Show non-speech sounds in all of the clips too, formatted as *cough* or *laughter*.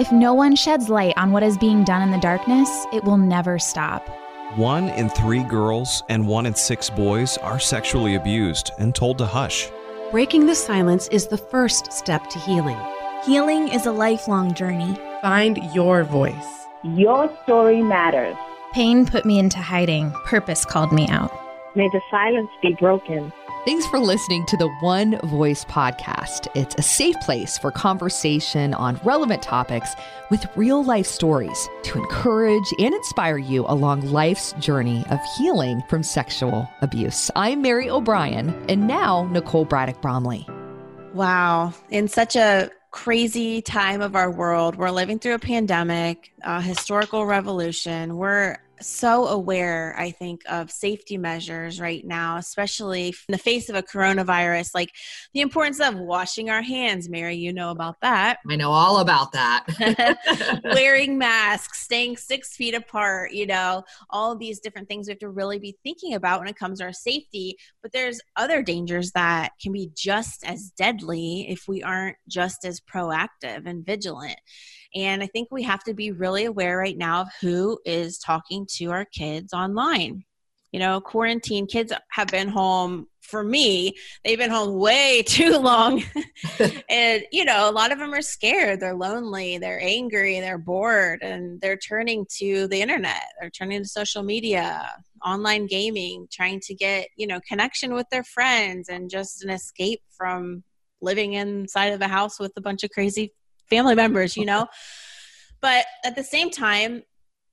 If no one sheds light on what is being done in the darkness, it will never stop. One in three girls and one in six boys are sexually abused and told to hush. Breaking the silence is the first step to healing. Healing is a lifelong journey. Find your voice. Your story matters. Pain put me into hiding, purpose called me out. May the silence be broken. Thanks for listening to the One Voice podcast. It's a safe place for conversation on relevant topics with real life stories to encourage and inspire you along life's journey of healing from sexual abuse. I'm Mary O'Brien, and now Nicole Braddock Bromley. Wow. In such a crazy time of our world, we're living through a pandemic, a historical revolution. We're so aware, I think, of safety measures right now, especially in the face of a coronavirus, like the importance of washing our hands. Mary, you know about that. I know all about that. *laughs* *laughs* Wearing masks, staying six feet apart, you know, all these different things we have to really be thinking about when it comes to our safety. But there's other dangers that can be just as deadly if we aren't just as proactive and vigilant. And I think we have to be really aware right now of who is talking to our kids online. You know, quarantine kids have been home for me, they've been home way *laughs* too long. *laughs* and, you know, a lot of them are scared. They're lonely, they're angry, they're bored, and they're turning to the internet. They're turning to social media, online gaming, trying to get, you know, connection with their friends and just an escape from living inside of a house with a bunch of crazy family members, you know? but at the same time,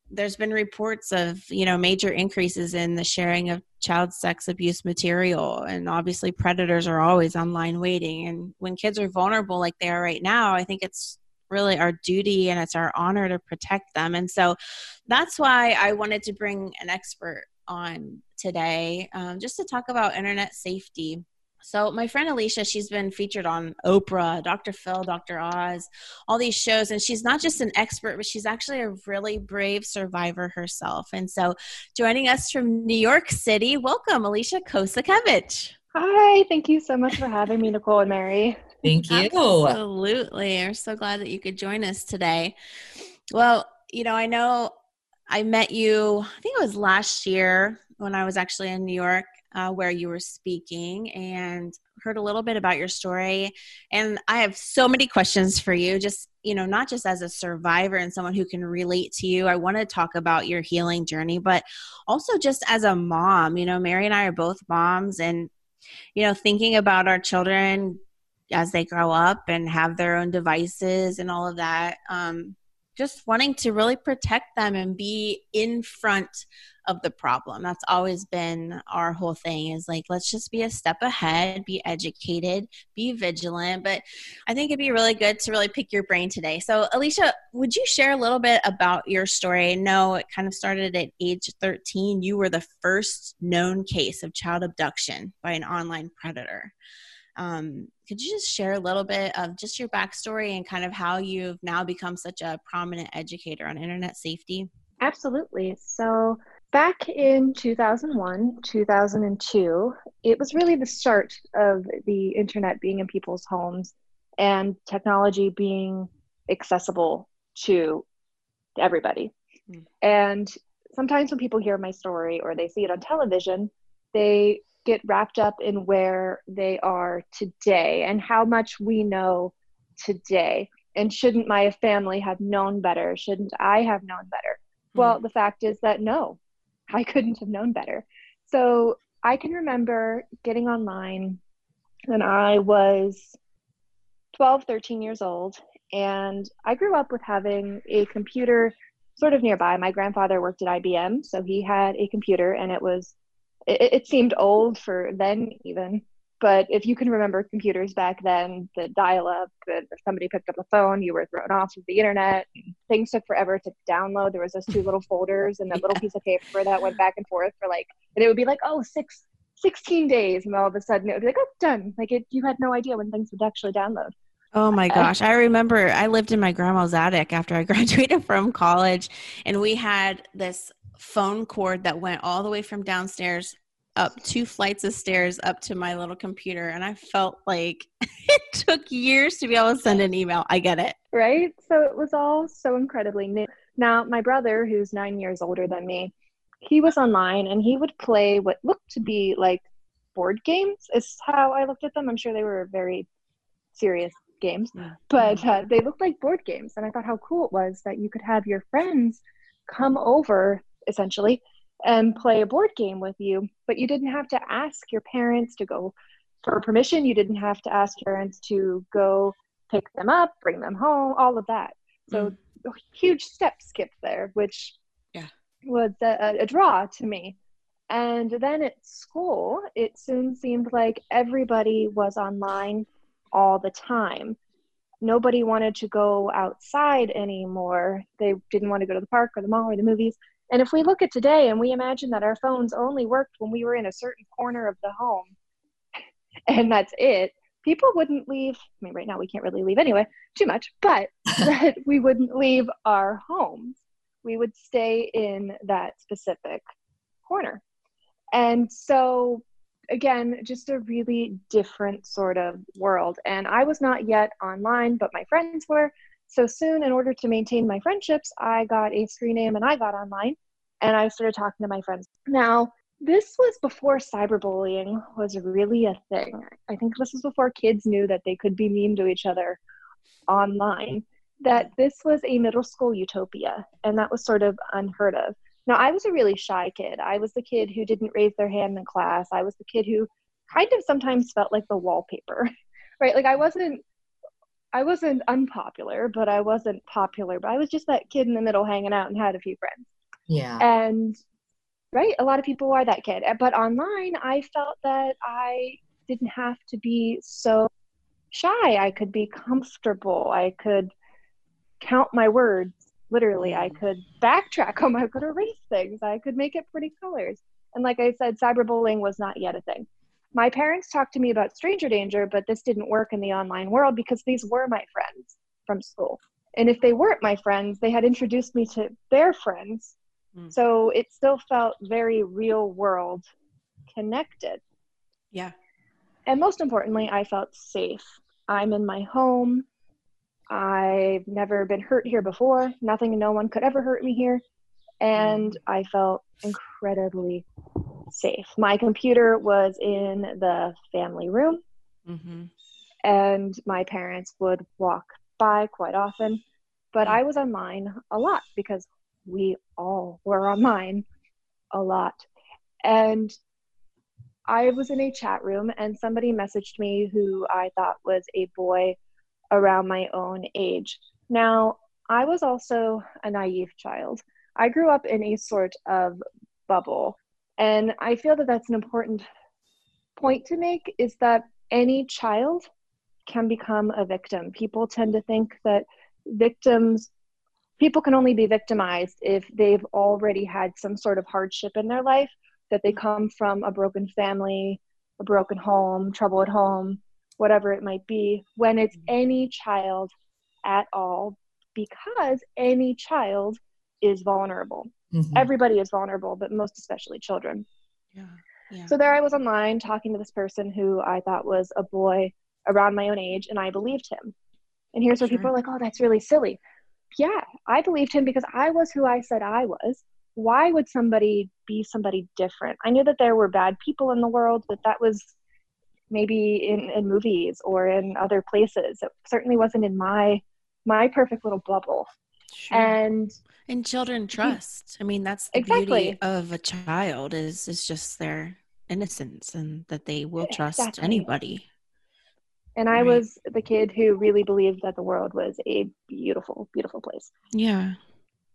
there's been reports of you know major increases in the sharing of child sex abuse material. And obviously predators are always online waiting. And when kids are vulnerable like they are right now i think it's really our duty and it's our honor to protect them. And so that's why i wanted to bring an expert on today um, just to talk about internet safety so my friend Alicia, she's been featured on Oprah, Dr. Phil, Dr. Oz, all these shows, and she's not just an expert, but she's actually a really brave survivor herself. And so, joining us from New York City, welcome Alicia Kozakiewicz. Hi, thank you so much for having me, Nicole and Mary. Thank you. Absolutely, we're so glad that you could join us today. Well, you know, I know I met you. I think it was last year when I was actually in New York uh, where you were speaking and heard a little bit about your story. And I have so many questions for you, just, you know, not just as a survivor and someone who can relate to you. I want to talk about your healing journey, but also just as a mom. You know, Mary and I are both moms, and, you know, thinking about our children as they grow up and have their own devices and all of that. Um, just wanting to really protect them and be in front of the problem. That's always been our whole thing is like, let's just be a step ahead, be educated, be vigilant. But I think it'd be really good to really pick your brain today. So, Alicia, would you share a little bit about your story? I know it kind of started at age 13. You were the first known case of child abduction by an online predator. Um, could you just share a little bit of just your backstory and kind of how you've now become such a prominent educator on internet safety? Absolutely. So, back in 2001, 2002, it was really the start of the internet being in people's homes and technology being accessible to everybody. Mm. And sometimes when people hear my story or they see it on television, they get wrapped up in where they are today and how much we know today. And shouldn't my family have known better? Shouldn't I have known better? Mm. Well, the fact is that no, I couldn't have known better. So I can remember getting online when I was 12, 13 years old. And I grew up with having a computer sort of nearby. My grandfather worked at IBM, so he had a computer, and it was it, it seemed old for then even but if you can remember computers back then the dial-up if somebody picked up a phone you were thrown off of the internet things took forever to download there was those two little folders and that yeah. little piece of paper that went back and forth for like and it would be like oh six 16 days and all of a sudden it would be like oh done like it you had no idea when things would actually download Oh my uh, gosh. I remember I lived in my grandma's attic after I *laughs* graduated from college, and we had this phone cord that went all the way from downstairs up two flights of stairs up to my little computer and i felt like *laughs* it took years to be able to send an email i get it right? So it was all so incredibly new. Now, my brother, who's nine years older than me, he was online and he would play what looked to be like board games, is how I looked at them. I'm sure they were very serious games, but uh, they looked like board games. And I thought how cool it was that you could have your friends come over essentially and play a board game with you, but you didn't have to ask your parents to go for permission. You didn't have to ask parents to go pick them up, bring them home, all of that. So mm. a huge step skip there, which yeah. was a, a draw to me. And then at school, it soon seemed like everybody was online all the time. Nobody wanted to go outside anymore. They didn't want to go to the park or the mall or the movies. And if we look at today and we imagine that our phones only worked when we were in a certain corner of the home, *laughs* and that's it, people wouldn't leave. I mean, right now we can't really leave anyway, too much, but *laughs* that we wouldn't leave our homes. We would stay in that specific corner. And so, again, just a really different sort of world. And I was not yet online, but my friends were. So soon, in order to maintain my friendships, I got a screen name and I got online and I started talking to my friends. Now, this was before cyberbullying was really a thing. I think this was before kids knew that they could be mean to each other online. That this was a middle school utopia, and that was sort of unheard of. Now, I was a really shy kid. I was the kid who didn't raise their hand in class. I was the kid who kind of sometimes felt like the wallpaper, *laughs* right? Like I wasn't I wasn't unpopular, but I wasn't popular. But I was just that kid in the middle hanging out and had a few friends. Yeah. And right, a lot of people are that kid. But online, I felt that I didn't have to be so shy. I could be comfortable. I could count my words. Literally, I mm. could backtrack them. I could erase things. I could make it pretty colors. And like I said, cyberbullying was not yet a thing my parents talked to me about stranger danger, but this didn't work in the online world because these were my friends from school. And if they weren't my friends, they had introduced me to their friends. Mm. So it still felt very real world connected. Yeah. And most importantly, I felt safe. I'm in my home. I've never been hurt here before. Nothing and no one could ever hurt me here. And mm. I felt incredibly safe. My computer was in the family room, mm-hmm. and my parents would walk by quite often. But I was online a lot because we all were online a lot. And I was in a chat room, and somebody messaged me who I thought was a boy around my own age. Now, I was also a naive child. I grew up in a sort of bubble and I feel that that's an important point to make is that any child can become a victim. People tend to think that victims, people can only be victimized if they've already had some sort of hardship in their life, that they come from a broken family, a broken home, trouble at home, whatever it might be, when it's mm-hmm. any child at all, because any child is vulnerable. Mm-hmm. Everybody is vulnerable, but most especially children. Yeah. yeah. So there I was online talking to this person who I thought was a boy around my own age, and I believed him. And here's where sure. people are like, oh, that's really silly. Yeah, I believed him because I was who I said I was. Why would somebody be somebody different? I knew that there were bad people in the world, but that was maybe in, in movies or in other places. It certainly wasn't in my my perfect little bubble. Sure. And and children trust. I mean, that's the exactly. beauty of a child is is just their innocence and that they will trust exactly. anybody. And I was the kid who really believed that the world was a beautiful, beautiful place. Yeah.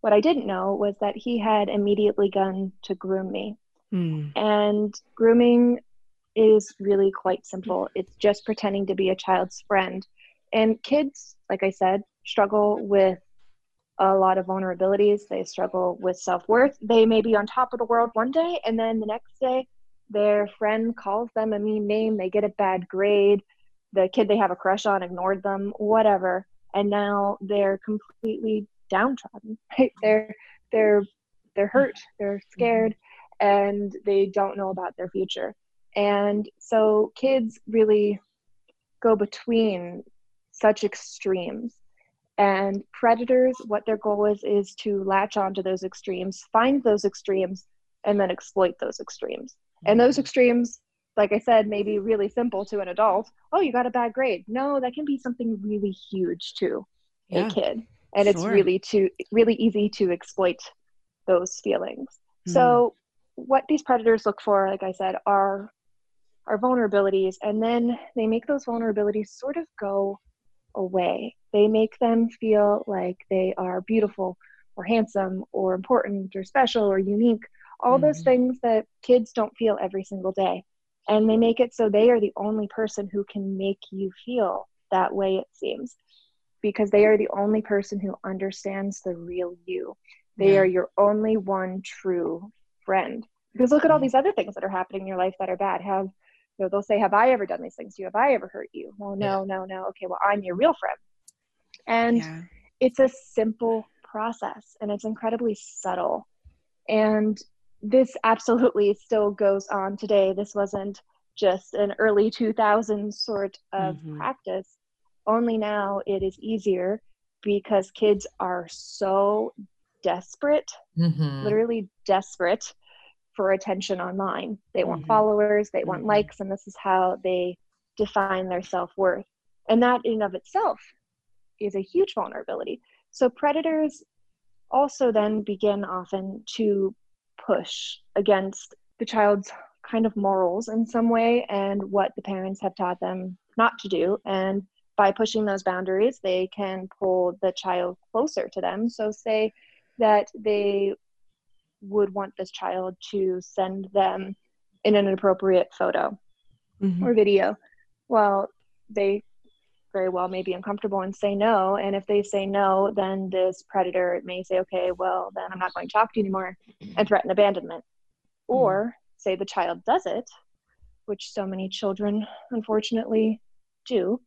What I didn't know was that he had immediately gone to groom me. Mm. And grooming is really quite simple. It's just pretending to be a child's friend. And kids, like I said, struggle with a lot of vulnerabilities. They struggle with self worth. They may be on top of the world one day, and then the next day, their friend calls them a mean name. They get a bad grade. The kid they have a crush on ignored them, whatever. And now they're completely downtrodden. *laughs* Right? They're they're they're hurt. They're mm-hmm. scared, and they don't know about their future. And so kids really go between such extremes And predators, what their goal is, is to latch onto those extremes, find those extremes, and then exploit those extremes. And those extremes, like I said, may be really simple to an adult. Oh, you got a bad grade. No, that can be something really huge to yeah. a kid. And sure. it's really to really easy to exploit those feelings. Mm. So what these predators look for, like I said, are are vulnerabilities and then they make those vulnerabilities sort of go away. They make them feel like they are beautiful or handsome or important or special or unique all mm-hmm. those things that kids don't feel every single day. And they make it so they are the only person who can make you feel that way, it seems, because they are the only person who understands the real you. They yeah. are your only one true friend. Because look at all mm-hmm. these other things that are happening in your life that are bad. Have you know, they'll say, Have I ever done these things to you? Have I ever hurt you? Well, no, yeah. no, no. Okay, well, I'm your real friend. And yeah. it's a simple process and it's incredibly subtle. And this absolutely still goes on today. This wasn't just an early 2000s sort of mm-hmm. practice. Only now it is easier because kids are so desperate, mm-hmm. literally desperate for attention online. They want mm-hmm. followers, they want mm-hmm. likes, and this is how they define their self worth. And that, in of itself, is a huge vulnerability. So, predators also then begin often to push against the child's kind of morals in some way and what the parents have taught them not to do. And by pushing those boundaries, they can pull the child closer to them. So, say that they would want this child to send them in an appropriate photo mm-hmm. or video. Well, they very well may be uncomfortable and say no. And if they say no, then this predator may say, okay, well, then I'm not going to talk to you anymore and threaten abandonment. Mm. Or say the child does it, which so many children unfortunately do,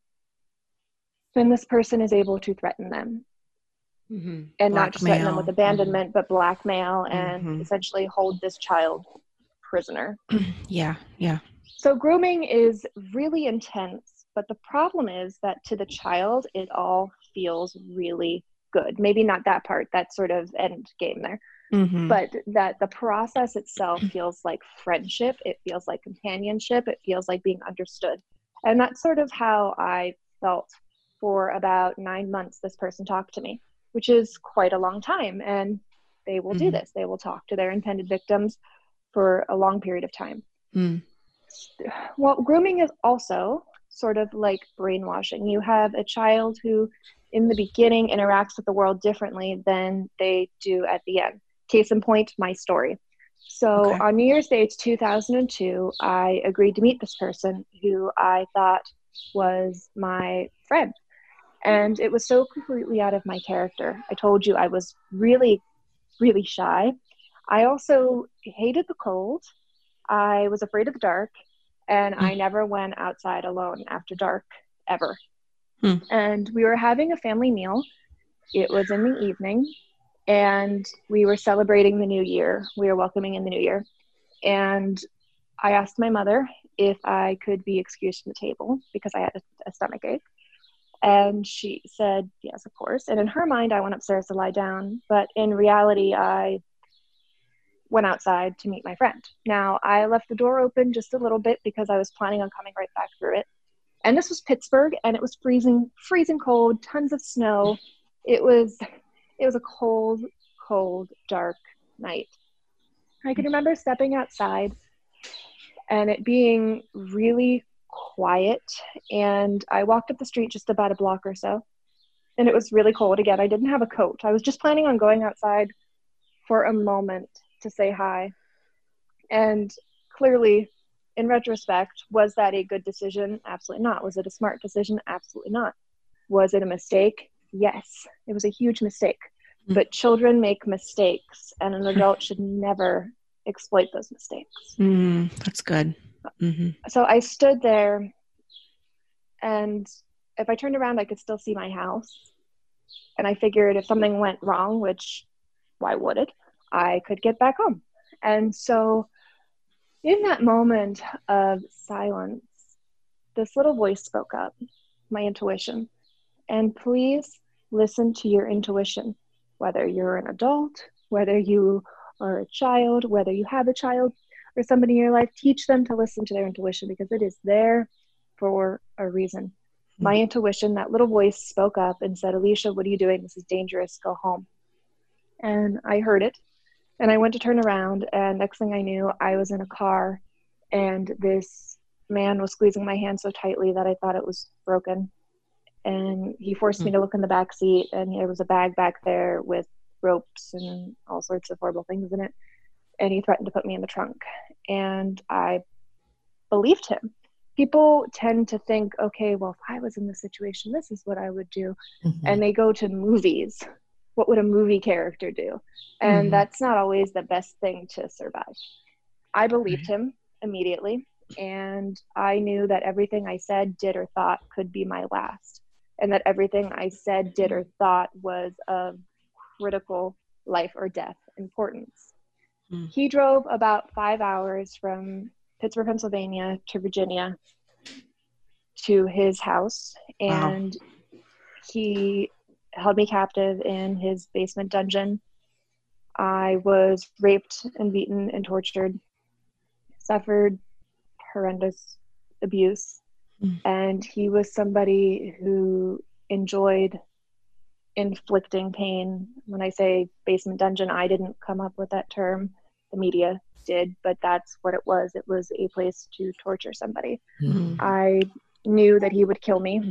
then this person is able to threaten them. Mm-hmm. And blackmail. not just threaten them with abandonment, mm-hmm. but blackmail and mm-hmm. essentially hold this child prisoner. *clears throat* yeah, yeah. So grooming is really intense but the problem is that to the child, it all feels really good. Maybe not that part, that sort of end game there. Mm-hmm. But that the process itself *clears throat* feels like friendship, it feels like companionship, it feels like being understood. And that's sort of how I felt for about nine months. This person talked to me, which is quite a long time. And they will mm-hmm. do this, they will talk to their intended victims for a long period of time. Mm. Well, grooming is also sort of like brainwashing. You have a child who, in the beginning, interacts with the world differently than they do at the end. Case in point, my story. So okay. on New Year's Day, 2002, I agreed to meet this person who I thought was my friend. And it was so completely out of my character. I told you I was really, really shy. I also hated the cold. I was afraid of the dark and I hmm. never went outside alone after dark ever. Hmm. And we were having a family meal. It was in the evening, and we were celebrating the new year. We were welcoming in the new year. And I asked my mother if I could be excused from the table because I had a, a stomach ache. And she said, yes, of course. And in her mind, I went upstairs to lie down. But in reality, I went outside to meet my friend. Now, I left the door open just a little bit because I was planning on coming right back through it. And this was Pittsburgh and it was freezing freezing cold, tons of snow. It was it was a cold, cold, dark night. I can remember stepping outside and it being really quiet and I walked up the street just about a block or so. And it was really cold again. I didn't have a coat. I was just planning on going outside for a moment to say hi. And clearly, in retrospect, was that a good decision? Absolutely not. Was it a smart decision? Absolutely not. Was it a mistake? Yes, it was a huge mistake. Mm-hmm. But children make mistakes, and an adult should never exploit those mistakes. Mm, that's good. Mm-hmm. So I stood there, and if I turned around, I could still see my house. And I figured if something went wrong, which why would it? I could get back home. And so, in that moment of silence, this little voice spoke up, my intuition. And please listen to your intuition, whether you're an adult, whether you are a child, whether you have a child or somebody in your life, teach them to listen to their intuition because it is there for a reason. Hmm. My intuition, that little voice spoke up and said, Alicia, what are you doing? This is dangerous. Go home. And I heard it. And I went to turn around, and next thing I knew, I was in a car, and this man was squeezing my hand so tightly that I thought it was broken. And he forced me hmm. to look in the back seat, and there was a bag back there with ropes and all sorts of horrible things in it. And he threatened to put me in the trunk. And I believed him. People tend to think, okay, well, if I was in this situation, this is what I would do. Mm-hmm. And they go to movies. What would a movie character do? And Mhm. that's not always the best thing to survive. I believed him immediately. And I knew that everything I said, did, or thought could be my last. And that everything I said, did, or thought was of critical life or death importance. Hmm. He drove about five hours from Pittsburgh, Pennsylvania to Virginia to his house, Wow. and he held me captive in his basement dungeon. I was raped and beaten and tortured, suffered horrendous abuse, Mm. and he was somebody who enjoyed inflicting pain. When I say basement dungeon, I didn't come up with that term. The media did, but that's what it was. It was a place to torture somebody. Mhm. I knew that he would kill me.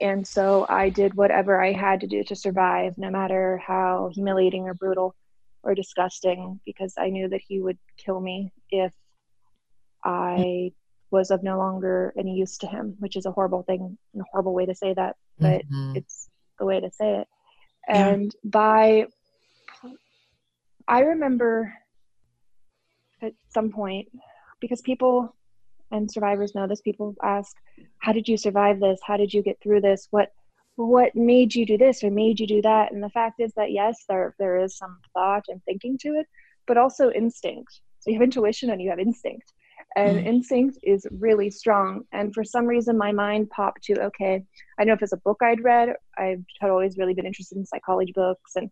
And so I did whatever I had to do to survive, no matter how humiliating or brutal or disgusting, because I knew that he would kill me if I was of no longer any use to him, which is a horrible thing and a horrible way to say that, but Mhm. it's the way to say it. Yeah. And by, I remember at some point, because people and survivors know this, people ask, "How did you survive this? How did you get through this? What what made you do this or made you do that?" And the fact is that yes, there there is some thought and thinking to it, but also instinct. So you have intuition and you have instinct. And Mm. instinct is really strong. And for some reason, my mind popped to okay, I don't know if it's a book I'd read, I had always really been interested in psychology books and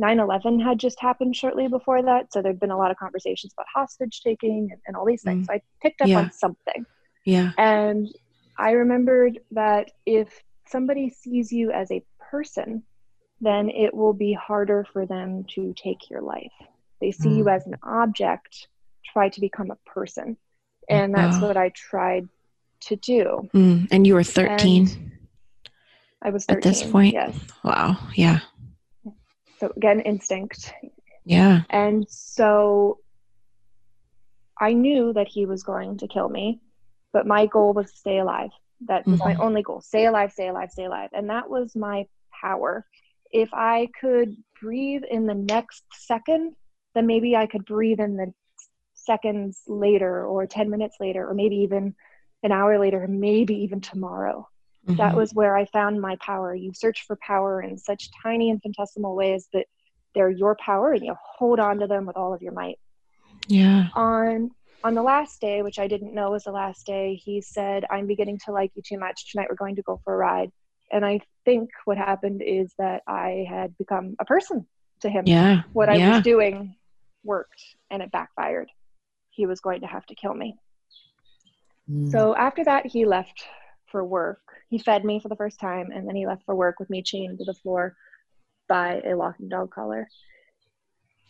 9-11 had just happened shortly before that so there'd been a lot of conversations about hostage taking and, and all these things Mm. so i picked up Yeah. on something Yeah. and i remembered that if somebody sees you as a person then it will be harder for them to take your life they see you Mm. as an object try to become a person and that's Wow. what i tried to do Mm. And you were 13 And i was 13, at this point? yes Wow. Yeah. so again instinct Yeah. And so I knew that he was going to kill me, but my goal was to stay alive. That was my Mhm. only goal stay alive, stay alive, stay alive. And that was my power. If I could breathe in the next second, then maybe I could breathe in the seconds later, or 10 minutes later, or maybe even an hour later, maybe even tomorrow. That Mhm. was where I found my power. You search for power in such tiny infinitesimal ways that they're your power and you hold on to them with all of your might. Yeah. On on the last day, which I didn't know was the last day, he said, I'm beginning to like you too much. Tonight we're going to go for a ride. And I think what happened is that I had become a person to him. Yeah. What I yeah. was doing worked and it backfired. He was going to have to kill me. Mm. So after that, he left for work. He fed me for the first time, and then he left for work with me chained to the floor by a locking dog collar.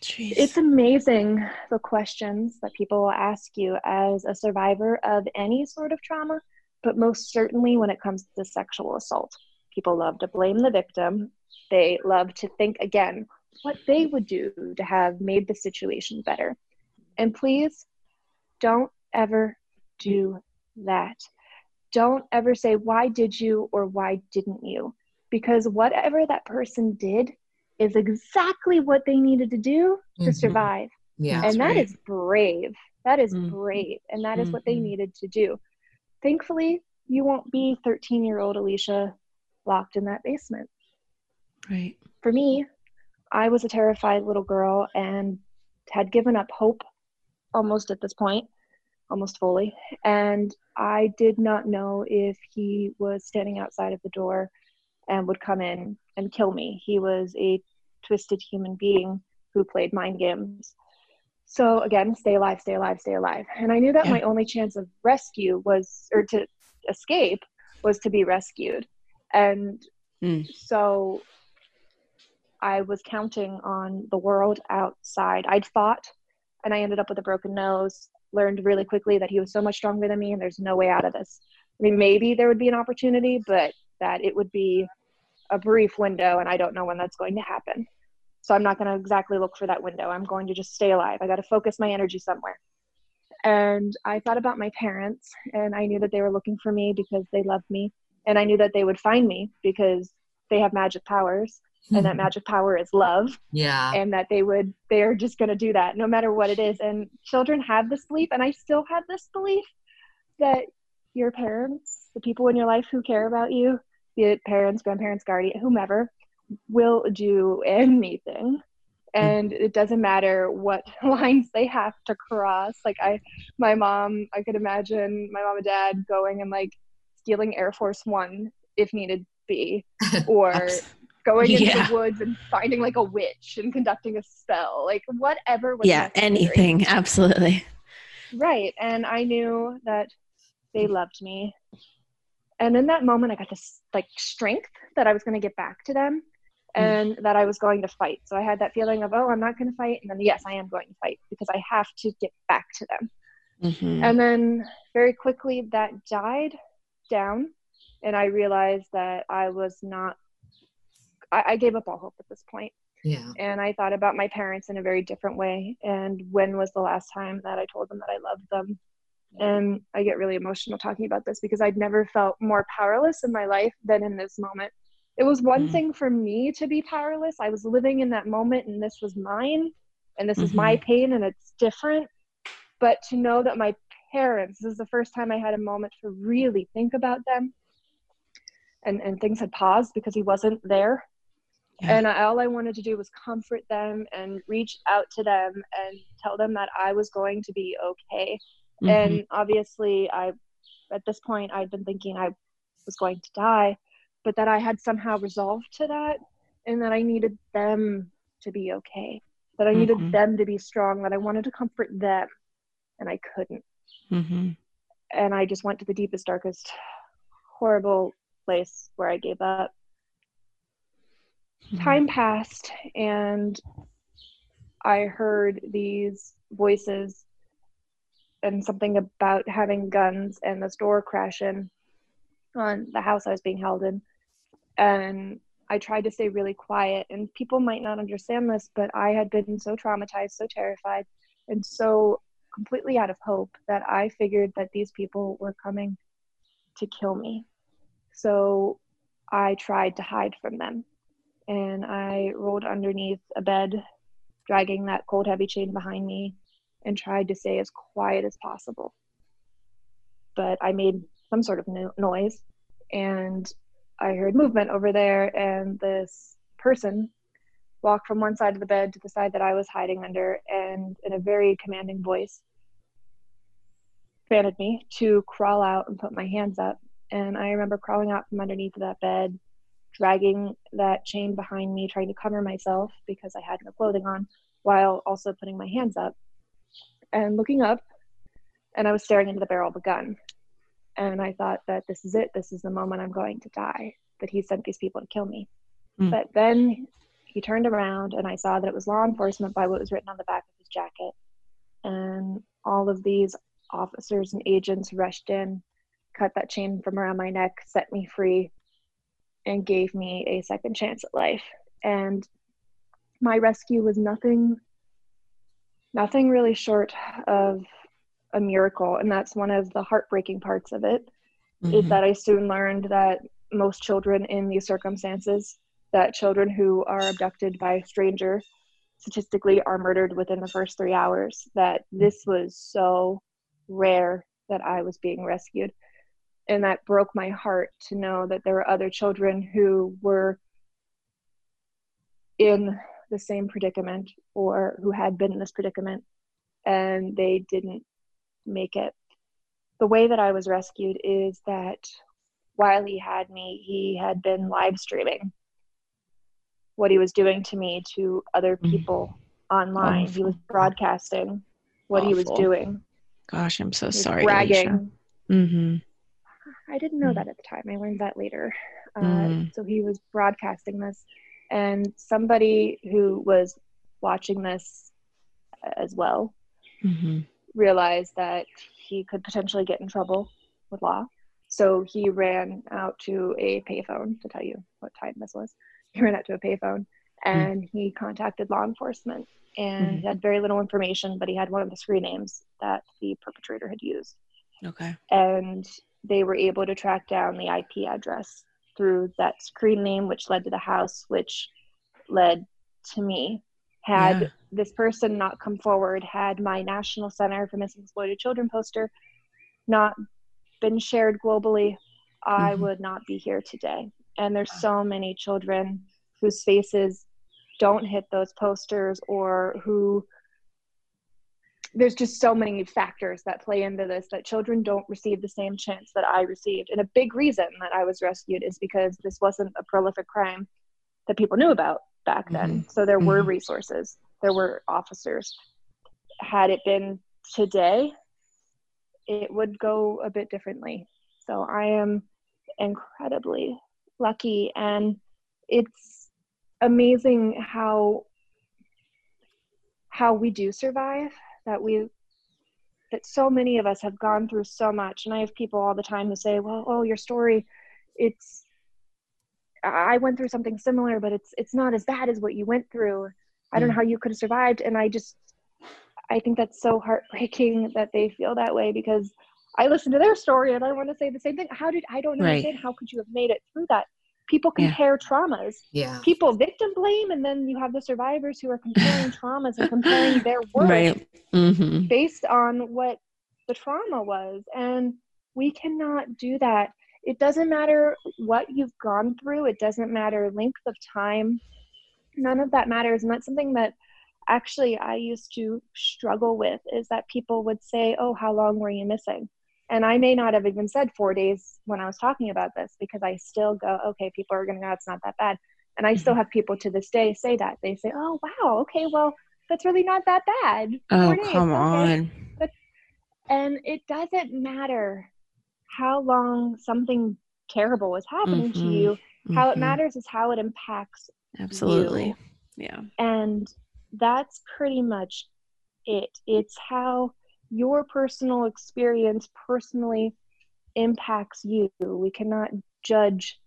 Jeez. It's amazing the questions that people will ask you as a survivor of any sort of trauma, but most certainly when it comes to sexual assault. People love to blame the victim. They love to think again what they would do to have made the situation better. And please don't ever do that. Don't ever say, Why did you or why didn't you? Because whatever that person did is exactly what they needed to do to Mhm. survive. yeah. and that is brave. That is Mm. brave. And that is what they Mhm. needed to do. Thankfully, you won't be 13 year old Alicia locked in that basement right. for me, I was a terrified little girl and had given up hope almost at this point, almost fully. And I did not know if he was standing outside of the door and would come in and kill me. He was a twisted human being who played mind games. So again, stay alive, stay alive, stay alive. And I knew that Yeah. my only chance of rescue was, or to escape, was to be rescued. And Mm. so I was counting on the world outside. I'd fought and I ended up with a broken nose, learned really quickly that he was so much stronger than me and there's no way out of this. I mean, maybe there would be an opportunity, but that it would be a brief window and I don't know when that's going to happen. So I'm not going to exactly look for that window. I'm going to just stay alive. I got to focus my energy somewhere. And I thought about my parents and I knew that they were looking for me because they loved me. And I knew that they would find me because they have magic powers and hmm. that magic power is love Yeah. and that they would they're just going to do that no matter what it is. And children have this belief and i still have this belief that your parents the people in your life who care about you be it parents grandparents guardian whomever will do anything. Hmm. And it doesn't matter what *laughs* lines they have to cross. Like i my mom i could imagine my mom and dad going and like stealing air force one if needed be *laughs* or going into Yeah. the woods and finding like a witch and conducting a spell like whatever was Yeah, necessary. anything. *laughs* Absolutely. right and i knew that they loved me and in that moment i got this like strength that i was going to get back to them and that i was going to fight so i had that feeling of oh i'm not going to fight and then yes i am going to fight because i have to get back to them Mhm. and then very quickly that died down and i realized that i was not I, I gave up all hope at this point Yeah. and I thought about my parents in a very different way. And when was the last time that I told them that I loved them? And I get really emotional talking about this because I'd never felt more powerless in my life than in this moment. It was one Mm. thing for me to be powerless. I was living in that moment and this was mine and this is my pain and it's different. But to know that my parents, this is the first time I had a moment to really think about them and, and things had paused because he wasn't there Yeah. and I, all I wanted to do was comfort them and reach out to them and tell them that I was going to be okay. Mhm. And obviously, I at this point I'd been thinking I was going to die, but that I had somehow resolved to that, and that I needed them to be okay. That I needed Mhm. them to be strong. That I wanted to comfort them, and I couldn't. Mhm. And I just went to the deepest, darkest, horrible place where I gave up Mm-hmm. time passed and I heard these voices and something about having guns and this door crashing on the house I was being held in. And I tried to stay really quiet. And people might not understand this, but I had been so traumatized, so terrified, and so completely out of hope that I figured that these people were coming to kill me. So I tried to hide from them and I rolled underneath a bed, dragging that cold, heavy chain behind me, and tried to stay as quiet as possible. But I made some sort of no- noise, and I heard movement over there, and this person walked from one side of the bed to the side that I was hiding under, and in a very commanding voice, commanded me to crawl out and put my hands up. And I remember crawling out from underneath that bed, dragging that chain behind me, trying to cover myself because I had no clothing on, while also putting my hands up and looking up. And I was staring into the barrel of a gun. And I thought that this is it. This is the moment I'm going to die. That he sent these people to kill me. Mm. But then he turned around and I saw that it was law enforcement by what was written on the back of his jacket. And all of these officers and agents rushed in, cut that chain from around my neck, set me free, and gave me a second chance at life. And my rescue was nothing nothing really short of a miracle and that's one of the heartbreaking parts of it is Mhm. that I soon learned that most children in these circumstances that children who are abducted by a stranger statistically are murdered within the first 3 hours that this was so rare that I was being rescued and that broke my heart to know that there were other children who were in the same predicament or who had been in this predicament and they didn't make it. The way that I was rescued is that while he had me, he had been live streaming what he was doing to me to other Mm. people online. He was broadcasting what he was doing. Gosh, I'm so sorry. bragging. Mm-hmm. I didn't know Mm. that at the time. I learned that later. Uh, Mm. So he was broadcasting this, and somebody who was watching this as well Mm-hmm. realized that he could potentially get in trouble with law. So he ran out to a payphone to tell you what time this was. *laughs* He ran out to a payphone and he contacted law enforcement and he had very little information, but he had one of the screen names that the perpetrator had used. Okay. And they were able to track down the IP address through that screen name, which led to the house, which led to me. Had Yeah. this person not come forward, had my National Center for Missing Exploited Children poster not been shared globally, I Mhm. would not be here today. And there's so many children whose faces don't hit those posters or who there's just so many factors that play into this that children don't receive the same chance that I received. And a big reason that I was rescued is because this wasn't a prolific crime that people knew about back then. So there were Mhm. resources, there were officers. Had it been today, it would go a bit differently. So I am incredibly lucky and it's amazing how how we do survive that we that so many of us have gone through so much and i have people all the time who say well oh your story it's i went through something similar but it's it's not as bad as what you went through i don't know Mm. how you could have survived and i just i think that's so heartbreaking *laughs* that they feel that way because i listen to their story and i want to say the same thing how did i don't Right. understand how could you have made it through that people Yeah. compare traumas Yeah. people victim blame and then you have the survivors who are comparing traumas and comparing *laughs* their worth Right. Mm-hmm. based on what the trauma was and we cannot do that it doesn't matter what you've gone through it doesn't matter length of time none of that matters and that's something that actually i used to struggle with is that people would say oh how long were you missing and i may not have even said four days when i was talking about this because i still go okay people are going to know it's not that bad and i still have people to this day say that they say oh wow okay well that's really not that bad Oh, days, come okay." on. and it doesn't matter how long something terrible is happening to Mhm. you how it Mhm. matters is how it impacts Absolutely. you. Yeah. and that's pretty much it it's how your personal experience personally impacts you we cannot judge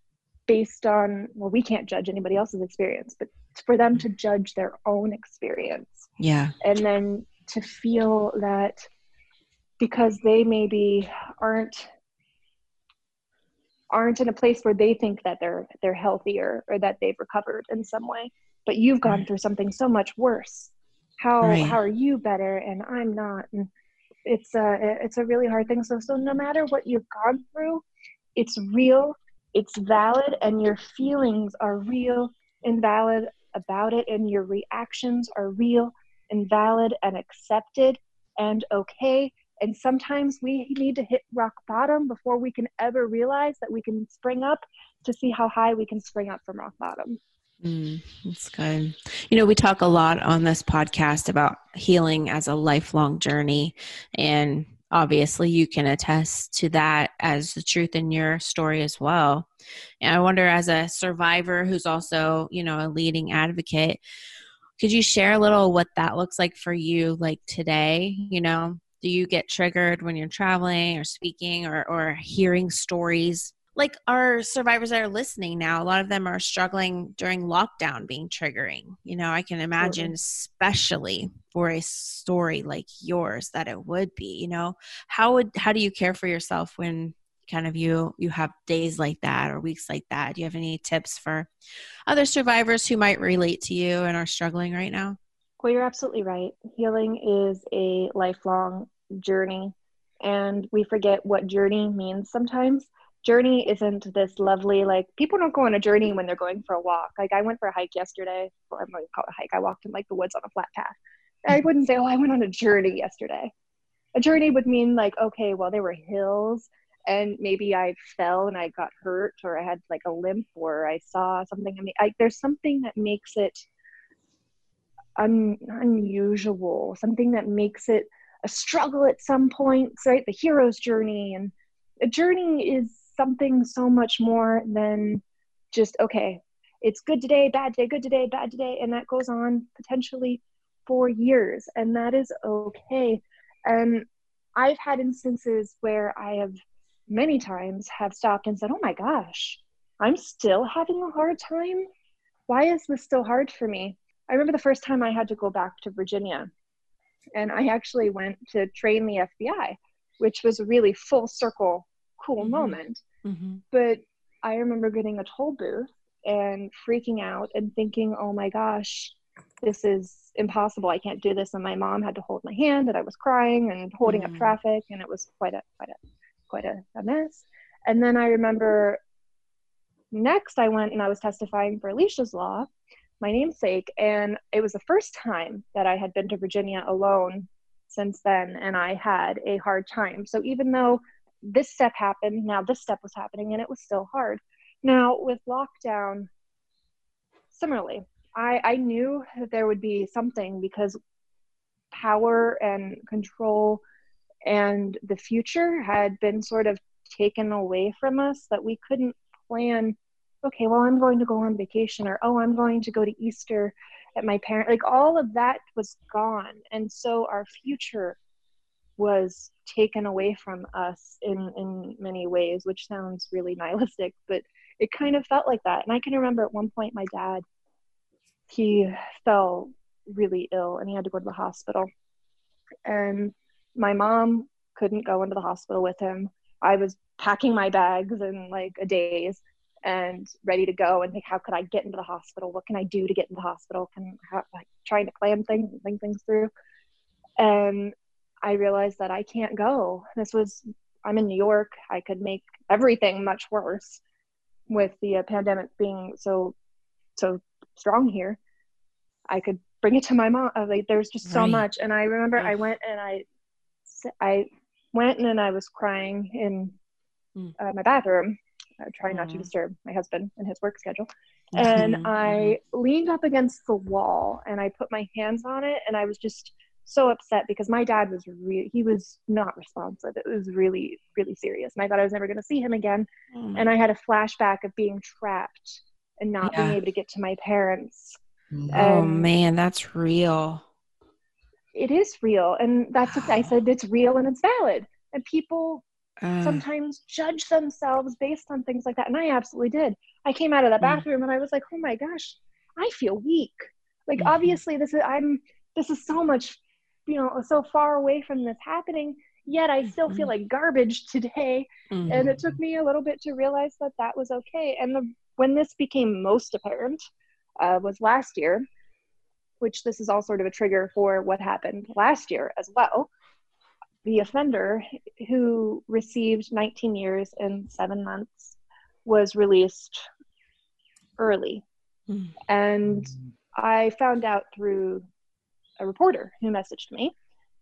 based on well we can't judge anybody else's experience but for them to judge their own experience Yeah. and then to feel that because they maybe aren't aren't in a place where they think that they're they're healthier or that they've recovered in some way but you've gone Right. through something so much worse how Right. how are you better and i'm not and it's a it's a really hard thing. So so no matter what you've gone through it's real it's valid and your feelings are real and valid about it and your reactions are real and valid and accepted and okay. And sometimes we need to hit rock bottom before we can ever realize that we can spring up to see how high we can spring up from rock bottom Mm, that's good. You know, we talk a lot on this podcast about healing as a lifelong journey. And obviously, you can attest to that as the truth in your story as well. And I wonder, as a survivor who's also, you know, a leading advocate, could you share a little what that looks like for you, like today? You know, do you get triggered when you're traveling or speaking or, or hearing stories like our survivors that are listening now a lot of them are struggling during lockdown being triggering you know i can imagine especially for a story like yours that it would be you know? How would how do you care for yourself when kind of you you have days like that or weeks like that? Do you have any tips for other survivors who might relate to you and are struggling right now? Well you're absolutely right. Healing is a lifelong journey and we forget what journey means sometimes journey isn't this lovely like people don't go on a journey when they're going for a walk like i went for a hike yesterday well i'm going to call it a hike i walked in like the woods on a flat path i mm-hmm. wouldn't say oh i went on a journey yesterday a journey would mean like okay well there were hills and maybe I fell and I got hurt or I had like a limp or I saw something. I mean, I, there's something that makes it un, unusual, something that makes it a struggle at some points, right? The hero's journey. And a journey is something so much more than just, okay, it's good today, bad day, good today, bad today. And that goes on potentially for years. And that is okay. And I've had instances where I have many times have stopped and said, Oh my gosh, I'm still having a hard time. Why is this still hard for me? I remember the first time I had to go back to Virginia, and I actually went to train the FBI, which was really full circle, cool mm-hmm. moment. Mm-hmm. But I remember getting a toll booth and freaking out and thinking, oh my gosh, this is impossible. I can't do this. And my mom had to hold my hand, and I was crying and holding mm-hmm. up traffic, and it was quite a quite a quite a, a mess. And then I remember next I went and I was testifying for Alicia's Law, my namesake, and it was the first time that I had been to Virginia alone since then, and I had a hard time. So even though this step happened, now this step was happening, and it was still hard. Now with lockdown, similarly, I, I knew that there would be something because power and control and the future had been sort of taken away from us that we couldn't plan okay well i'm going to go on vacation or oh i'm going to go to easter at my parent like all of that was gone and so our future was taken away from us in in many ways which sounds really *laughs* nihilistic but it kind of felt like that and i can remember at one point my dad he fell really ill and he had to go to the hospital and my mom couldn't go into the hospital with him. I was packing my bags in like a daze and ready to go and think, how could I get into the hospital? What can I do to get into the hospital? Can how, like trying to plan things and think things through. And I realized that I can't go. This was I'm in New York. I could make everything much worse with the uh, pandemic being so so strong here. I could bring it to my mom. Like there's just so right. much. And I remember I went and I I went and I was crying in mm. uh, my bathroom, uh, trying not to disturb my husband and his work schedule. *laughs* And mm-hmm. I leaned up against the wall and I put my hands on it, and I was just so upset because my dad was really he was not responsive. It was really really serious, and I thought I was never going to see him again. Mm. And I had a flashback of being trapped and not yeah. being able to get to my parents. Oh man, that's real it is real and that's what i said it's real and it's valid and people uh, sometimes judge themselves based on things like that and i absolutely did i came out of the bathroom and i was like oh my gosh i feel weak like mm-hmm. obviously this is i'm this is so much you know so far away from this happening yet i still mm-hmm. feel like garbage *laughs* today mm-hmm. and it took me a little bit to realize that that was okay and the, when this became most apparent uh, was last year which this is all sort of a trigger for what happened last year as well. The offender who received 19 years and seven months was released early. Mm. And I found out through a reporter who messaged me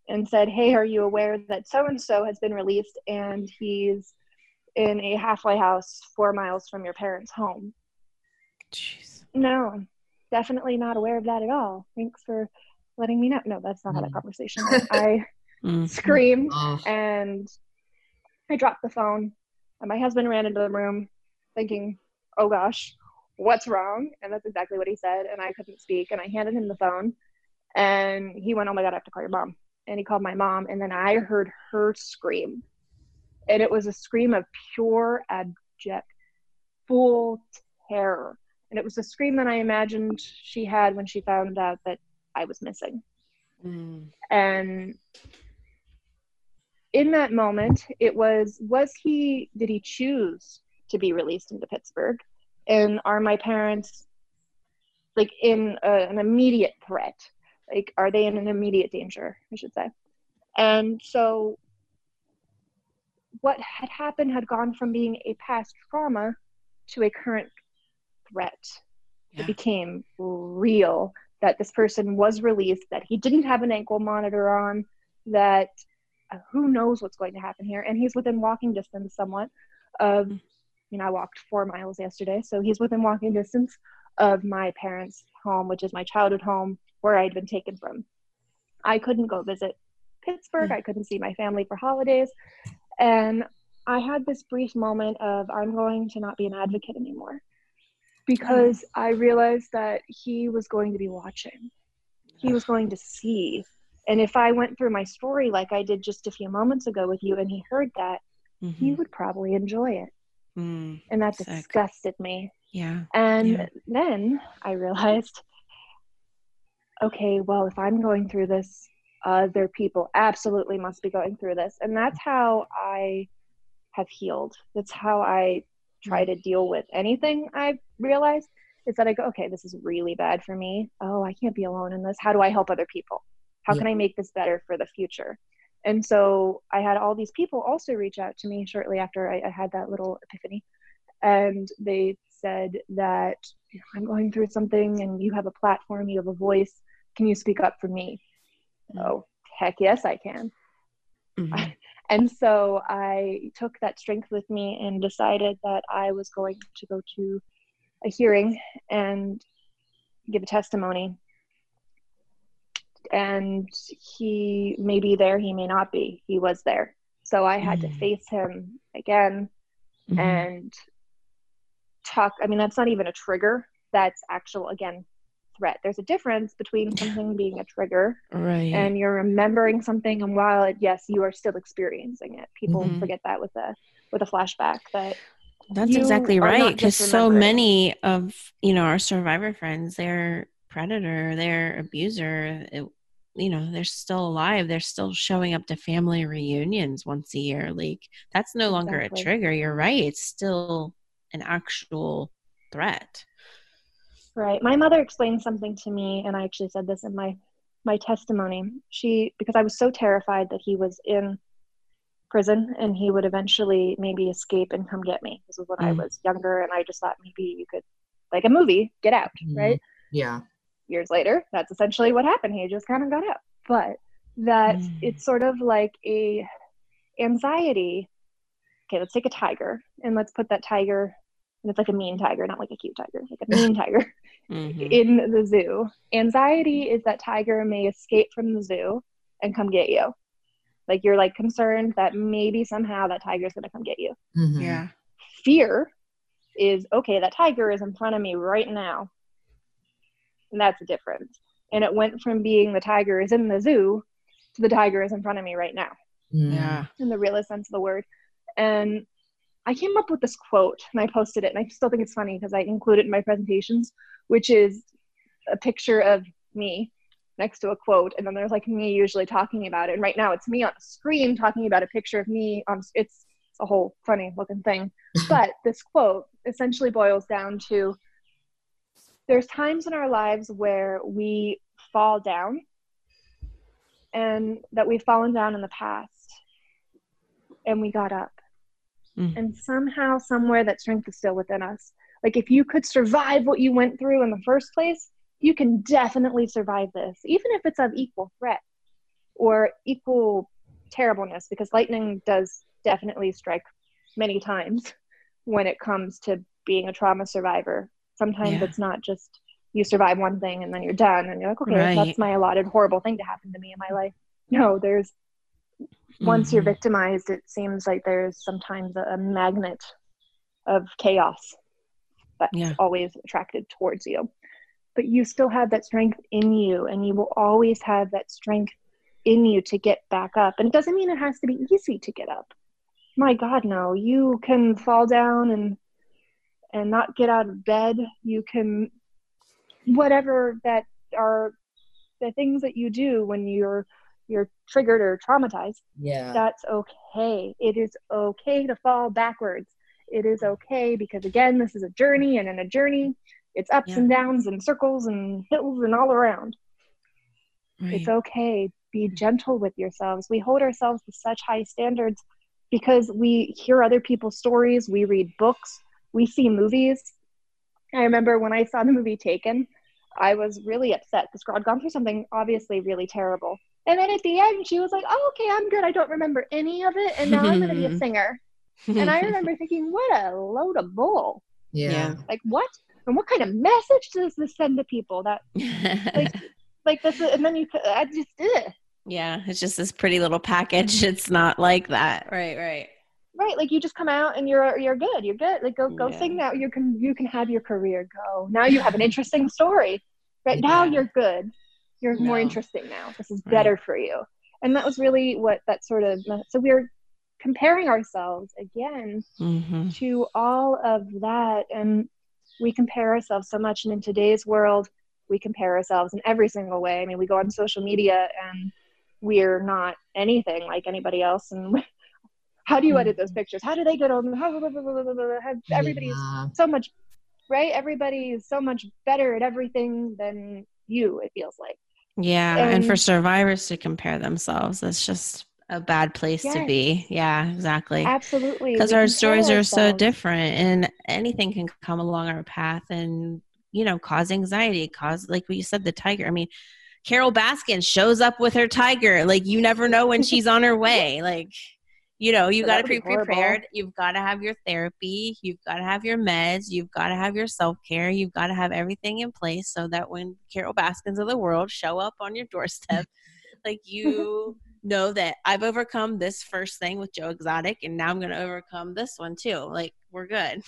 and said, Hey, are you aware that so and so has been released and he's in a halfway house four miles from your parents' home? Jeez. No, definitely not aware of that at all. Thanks for letting me know. No, that's not mm. how that mm. conversation went. I *laughs* *laughs* mm. screamed oh. and I dropped the phone. And my husband ran into the room thinking, oh gosh, what's wrong? And that's exactly what he said. And I couldn't speak. And I handed him the phone. And he went, oh my God, I have to call your mom. And he called my mom. And then I heard her scream. And it was a scream of pure, abject, full terror and it was the scream that I imagined she had when she found out that I was missing. Mm. And in that moment, it was was he, did he choose to be released into Pittsburgh? And are my parents like in a, an immediate threat? Like, are they in an immediate danger, I should say? And so what had happened had gone from being a past trauma to a current threat. Yeah. It became real that this person was released, that he didn't have an ankle monitor on, that who knows what's going to happen here? And he's within walking distance somewhat of, Mm. you know, I walked four miles yesterday. So he's within walking distance of my parents' home, which is my childhood home where I'd been taken from. I couldn't go visit Pittsburgh. Mm. I couldn't see my family for holidays. And I had this brief moment of, I'm going to not be an advocate anymore because I realized that he was going to be watching. He was going to see. And if I went through my story like I did just a few moments ago with you and he heard that, he Mhm. would probably enjoy it. Mm. And that Sick. disgusted me. Yeah. And Yeah. then I realized, okay, well, if I'm going through this, other people absolutely must be going through this. And that's how I have healed. That's how I try to deal with anything I've realized is that I go, okay, this is really bad for me. Oh, I can't be alone in this. How do I help other people? How can I make this better for the future? And so I had all these people also reach out to me shortly after I, I had that little epiphany. And they said that I'm going through something and you have a platform, you have a voice. Can you speak up for me? Oh, heck yes, I can. Mhm. *laughs* And so I took that strength with me and decided that I was going to go to a hearing and give a testimony. And he may be there, he may not be. He was there. So I had to Mm. face him again Mhm. and talk. I mean, that's not even a trigger, that's actual, again, threat. There's a difference between something being a trigger right. and you're remembering something and while it, yes you are still experiencing it people Mhm. forget that with a with a flashback that That's exactly right. Because so many of you know our survivor friends, they're predator, they're abuser. It, you know, they're still alive. They're still showing up to family reunions once a year. Like that's no longer a trigger. You're right. It's still an actual threat. Right my mother explained something to me and i actually said this in my my testimony she because i was so terrified that he was in prison and he would eventually maybe escape and come get me this was when i Mm. was younger and i just thought maybe you could like a movie get out Mhm. right Yeah. years later that's essentially what happened he just kind of got out but that Mm. it's sort of like a anxiety okay let's take a tiger and let's put that tiger and it's like a mean tiger not like a cute tiger like a mean *laughs* tiger Mhm. in the zoo anxiety is that tiger may escape from the zoo and come get you like you're like concerned that maybe somehow that tiger's going to come get you Mhm. Yeah. fear is okay that tiger is in front of me right now and that's the difference and it went from being the tiger is in the zoo to the tiger is in front of me right now Mhm. Yeah. in the realest sense of the word and i came up with this quote and i posted it and i still think it's funny because i include it in my presentations which is a picture of me next to a quote. And then there's like me usually talking about it. And right now it's me on the screen talking about a picture of me on it's a whole funny looking thing. *laughs* But this quote essentially boils down to there's times in our lives where we fall down and that we've fallen down in the past and we got up. Mm. and somehow somewhere that strength is still within us like if you could survive what you went through in the first place you can definitely survive this even if it's of equal threat or equal terribleness because lightning does definitely strike many times when it comes to being a trauma survivor sometimes Yeah. it's not just you survive one thing and then you're done and you're like okay Right. that's my allotted horrible thing to happen to me in my life no there's once you're Mhm. victimized it seems like there's sometimes a, a magnet of chaos that's Yeah. always attracted towards you. But you still have that strength in you and you will always have that strength in you to get back up. And it doesn't mean it has to be easy to get up. My god no. You can fall down and and not get out of bed. You can whatever that are the things that you do when you're you're triggered or traumatized Yeah. that's okay. It is okay to fall backwards it is okay because again this is a journey and in a journey it's ups Yeah. and downs and circles and hills and all around Right. it's okay be gentle with yourselves we hold ourselves to such high standards because we hear other people's stories we read books we see movies i remember when i saw the movie taken I was really upset. Girl had gone through something obviously really terrible. And then at the end, she was like, oh, okay, I'm good. I don't remember any of it. And now I'm going to be a *laughs* singer. And I *laughs* remember thinking, what a load of bull. Yeah. yeah. Like, what? And what kind of message does this send to people that, *laughs* like, like this? And then you, I just, ugh. Yeah. It's just this pretty little package. Mm-hmm. It's not like that. Right, right right like you just come out and you're you're good you're good like go go yeah. sing now you can you can have your career go now you have an interesting story right yeah. now you're good you're no. more interesting now this is better right. for you and that was really what that sort of so we're comparing ourselves again mm-hmm. to all of that and we compare ourselves so much and in today's world we compare ourselves in every single way i mean we go on social media and we're not anything like anybody else and *laughs* how do you edit those mm-hmm. pictures how do they get on *laughs* how, everybody's yeah. so much right everybody is so much better at everything than you it feels like yeah and, and for survivors to compare themselves it's just a bad place yes, to be. Yeah exactly. Absolutely. Because our stories are so different and anything can come along our path and you know cause anxiety cause like what you said the tiger. I mean Carole Baskin shows up with her tiger. Like you never know when she's on her *laughs* way. Like you know you so got to be prepared. you've got to have your therapy. You've got to have your meds. You've got to have your self-care. You've got to have everything in place so that when Carole Baskins of the world show up on your doorstep *laughs* like you know that i've overcome this first thing with joe exotic and now i'm going to overcome this one too like we're good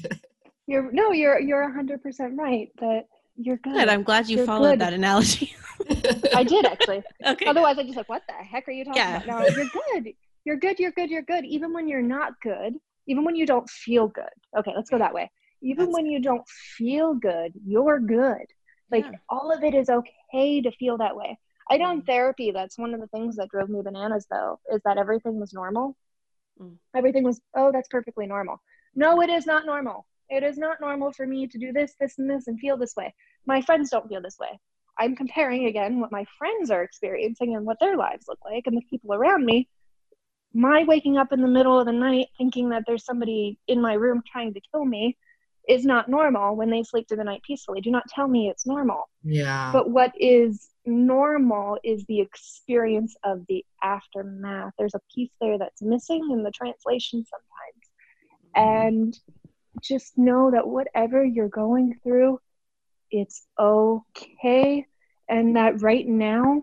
*laughs* you're no you're you're 100% right that you're good. good. I'm glad you you're followed good. that analogy. *laughs* I did actually. *laughs* Okay. Otherwise, I'd just like, what the heck are you talking yeah. about? No, you're good you're good, you're good, you're good, even when you're not good, even when you don't feel good. Okay, let's go that way. Even That's when you don't feel good, you're good. Like yeah. all of it is okay to feel that way. I know in therapy, that's one of the things that drove me bananas though, is that everything was normal. Mm. Everything was, oh, that's perfectly normal. No, it is not normal. It is not normal for me to do this, this, and this and feel this way. My friends don't feel this way. I'm comparing again what my friends are experiencing and what their lives look like and the people around me my waking up in the middle of the night thinking that there's somebody in my room trying to kill me is not normal when they sleep through the night peacefully. Do not tell me it's normal. Yeah. But what is normal is the experience of the aftermath. There's a piece there that's missing in the translation sometimes. Mm-hmm. And just know that whatever you're going through, it's okay. And that right now,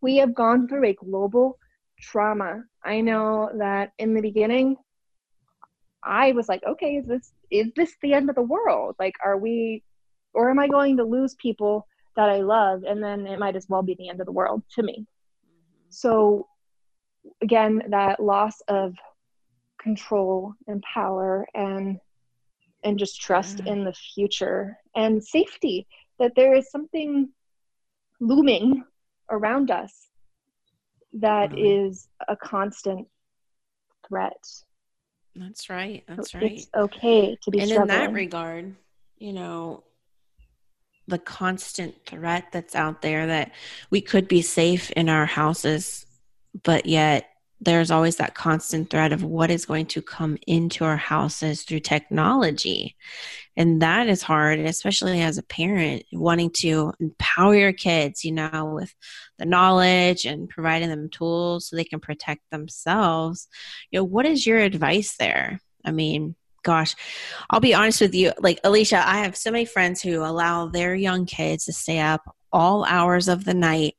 we have gone through a global trauma. I know that in the beginning, I was like, okay, is this is this the end of the world? Like, are we, or am I going to lose people that I love, and then it might as well be the end of the world to me. So, again, that loss of control and power and and just trust in the future and safety that there is something looming around us that mm-hmm. is a constant threat. That's right. That's so right. It's okay to be And struggling. in that regard, you know, the constant threat that's out there that we could be safe in our houses, but yet there's always that constant threat of what is going to come into our houses through technology. And that is hard, especially as a parent, wanting to empower your kids, you know, with the knowledge and providing them tools so they can protect themselves. You know, what is your advice there? I mean, gosh, I'll be honest with you. Like, Alicia, I have so many friends who allow their young kids to stay up all hours of the night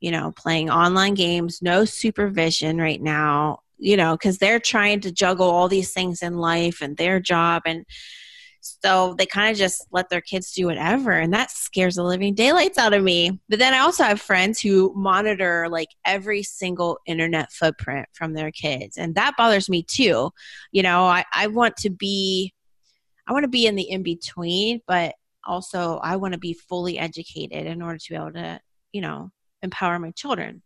you know, playing online games, no supervision right now, you know, because they're trying to juggle all these things in life and their job. And so they kind of just let their kids do whatever. And that scares the living daylights out of me. But then I also have friends who monitor like every single internet footprint from their kids. And that bothers me too. You know, I, I want to be. I want to be in the in between, but also I want to be fully educated in order to be able to, you know, empower my children.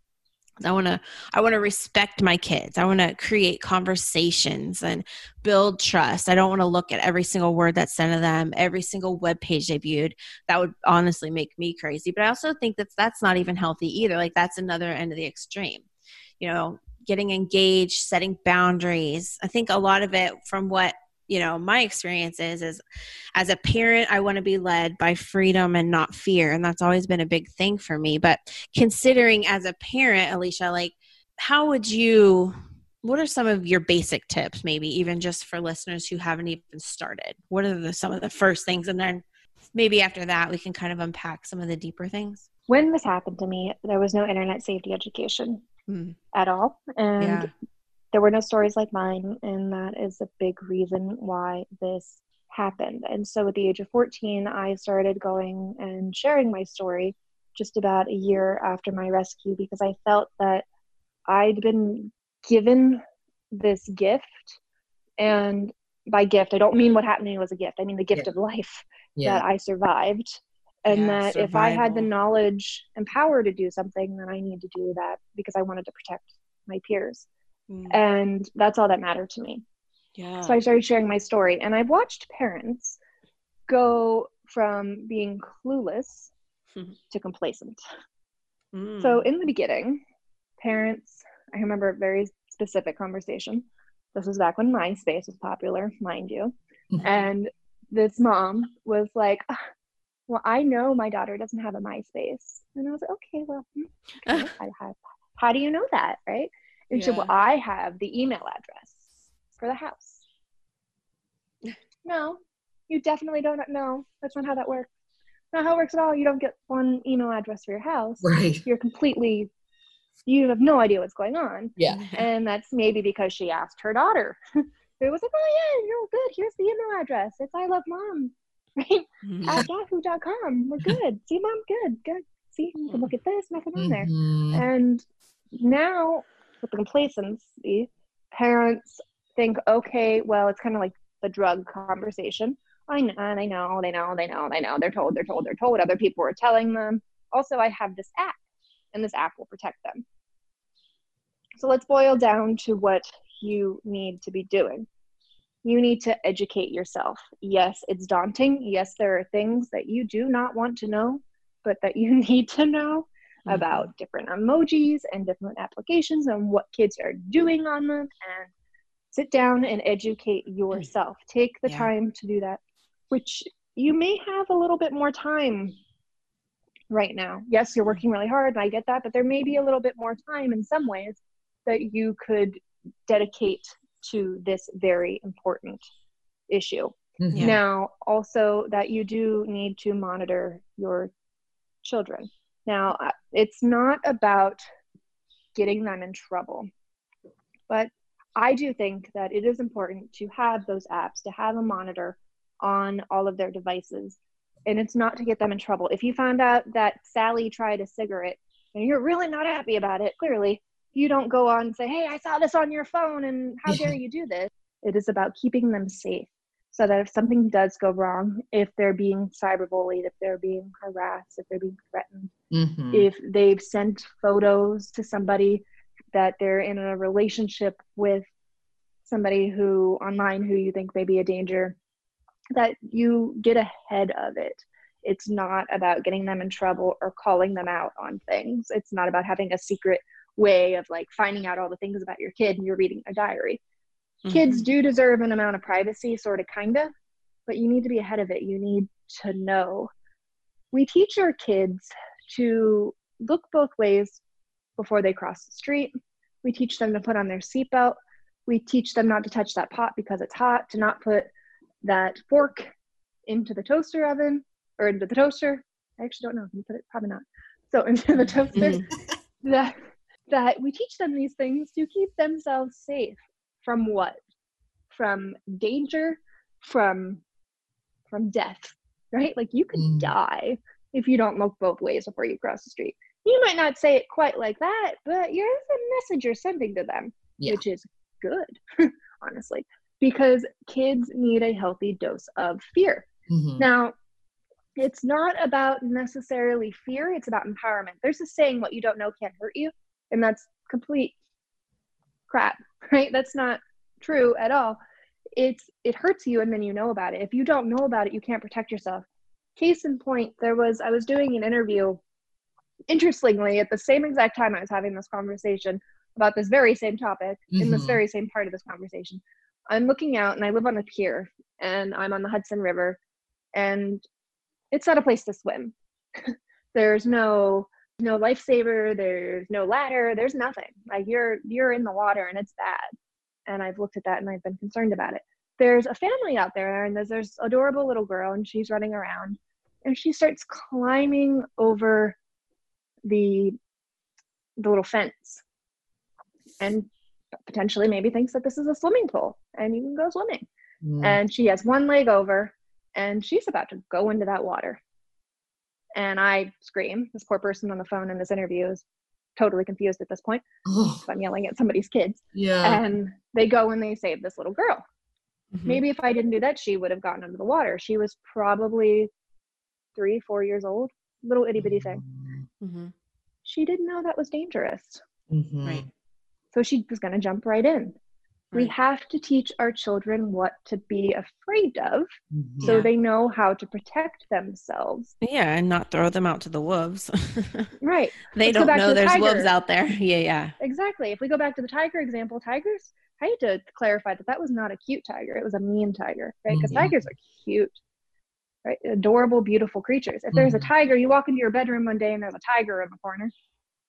I want to I want to respect my kids. I want to create conversations and build trust. I don't want to look at every single word that's sent to them, every single web page they viewed. That would honestly make me crazy. But I also think that that's not even healthy either. Like that's another end of the extreme. You know, getting engaged, setting boundaries. I think a lot of it from what you know my experience is is as a parent i want to be led by freedom and not fear and that's always been a big thing for me but considering as a parent alicia like how would you what are some of your basic tips maybe even just for listeners who haven't even started? What are the, some of the first things and then maybe after that we can kind of unpack some of the deeper things? When this happened to me there was no internet safety education mm. at all and yeah there were no stories like mine, and that is a big reason why this happened. And so at the age of 14, I started going and sharing my story just about a year after my rescue because I felt that I'd been given this gift. And by gift, I don't mean what happened to me was a gift, I mean the gift yeah. of life yeah. that I survived. And yeah, that survival. if I had the knowledge and power to do something, then I need to do that because I wanted to protect my peers. Mm. And that's all that mattered to me. Yeah. So I started sharing my story. And I've watched parents go from being clueless to complacent. Mm. So in the beginning, parents, I remember a very specific conversation. This was back when MySpace was popular, mind you. Mm-hmm. And this mom was like, ah, Well, I know my daughter doesn't have a MySpace. And I was like, Okay, well, hmm, okay. *laughs* how, how do you know that? Right. And yeah. she said, Well, I have the email address for the house. *laughs* no, you definitely don't know. That's not how that works. Not how it works at all. You don't get one email address for your house. Right. You're completely you have no idea what's going on. Yeah. *laughs* And that's maybe because she asked her daughter. *laughs* it was like, oh yeah, you're good. Here's the email address. It's I love mom. Right? Mm-hmm. At yahoo.com. We're good. See mom, good, good. See, look at this, nothing on there. Mm-hmm. And now with the complacency, parents think, okay, well, it's kind of like the drug conversation. I know, they know, they know, they know, they know. They're told, they're told, they're told. Other people are telling them. Also, I have this app, and this app will protect them. So let's boil down to what you need to be doing. You need to educate yourself. Yes, it's daunting. Yes, there are things that you do not want to know, but that you *laughs* need to know mm-hmm. about different emojis and different applications and what kids are doing on them and sit down and educate yourself. Take the yeah. time to do that, which you may have a little bit more time right now. Yes, you're working really hard, and I get that, but there may be a little bit more time in some ways that you could dedicate to this very important issue. Mm-hmm. Now, also that you do need to monitor your children. Now, uh, it's not about getting them in trouble, but I do think that it is important to have those apps, to have a monitor on all of their devices. And it's not to get them in trouble. If you found out that Sally tried a cigarette and you're really not happy about it, clearly, you don't go on and say, Hey, I saw this on your phone and how dare *laughs* you do this? It is about keeping them safe so that if something does go wrong, if they're being cyberbullied, if they're being harassed, if they're being threatened, mm-hmm. if they've sent photos to somebody that they're in a relationship with somebody who online who you think may be a danger, that you get ahead of it. It's not about getting them in trouble or calling them out on things. It's not about having a secret way of like finding out all the things about your kid and you're reading a diary Mm-hmm. Kids do deserve an amount of privacy, sort of, kind of, but you need to be ahead of it. You need to know. We teach our kids to look both ways before they cross the street. We teach them to put on their seatbelt. We teach them not to touch that pot because it's hot, to not put that fork into the toaster oven or into the toaster. I actually don't know if you put it, probably not. So *laughs* into the toaster. Mm-hmm. that that we teach them these things to keep themselves safe from what from danger from from death right like you could mm. die if you don't look both ways before you cross the street you might not say it quite like that but here's a message you're sending to them yeah. which is good *laughs* honestly because kids need a healthy dose of fear mm-hmm. now it's not about necessarily fear it's about empowerment there's a saying what you don't know can't hurt you and that's complete crap *laughs* right that's not true at all it's it hurts you and then you know about it if you don't know about it you can't protect yourself case in point there was i was doing an interview interestingly at the same exact time i was having this conversation about this very same topic mm-hmm. in this mm-hmm. very same part of this conversation I'm looking out and I live on a pier and I'm on the Hudson River and it's not a place to swim. *laughs* there's no no lifesaver, there's no ladder, there's nothing. Like you're you're in the water and it's bad. And I've looked at that and I've been concerned about it. There's a family out there and there's there's adorable little girl and she's running around and she starts climbing over the the little fence and potentially maybe thinks that this is a swimming pool and you can go swimming. Mm. And she has one leg over and she's about to go into that water. And I scream. This poor person on the phone in this interview is totally confused at this point. Oh. I'm yelling at somebody's kids. Yeah. And they go and they save this little girl. Mm-hmm. Maybe if I didn't do that, she would have gotten under the water. She was probably three, four years old, little itty bitty thing. Mm-hmm. She didn't know that was dangerous. Mm-hmm. Right. So she was going to jump right in. Right. We have to teach our children what to be afraid of mm-hmm. so yeah. they know how to protect themselves. Yeah, and not throw them out to the wolves. *laughs* right. they Let's don't know the there's tiger. wolves out there. *laughs* Yeah, yeah. Exactly. If we go back to the tiger example, tigers, I need to clarify that that was not a cute tiger. It was a mean tiger, right? Because mm-hmm. tigers are cute, right? Adorable, beautiful creatures. If there's mm-hmm. a tiger, you walk into your bedroom one day and there's a tiger in the corner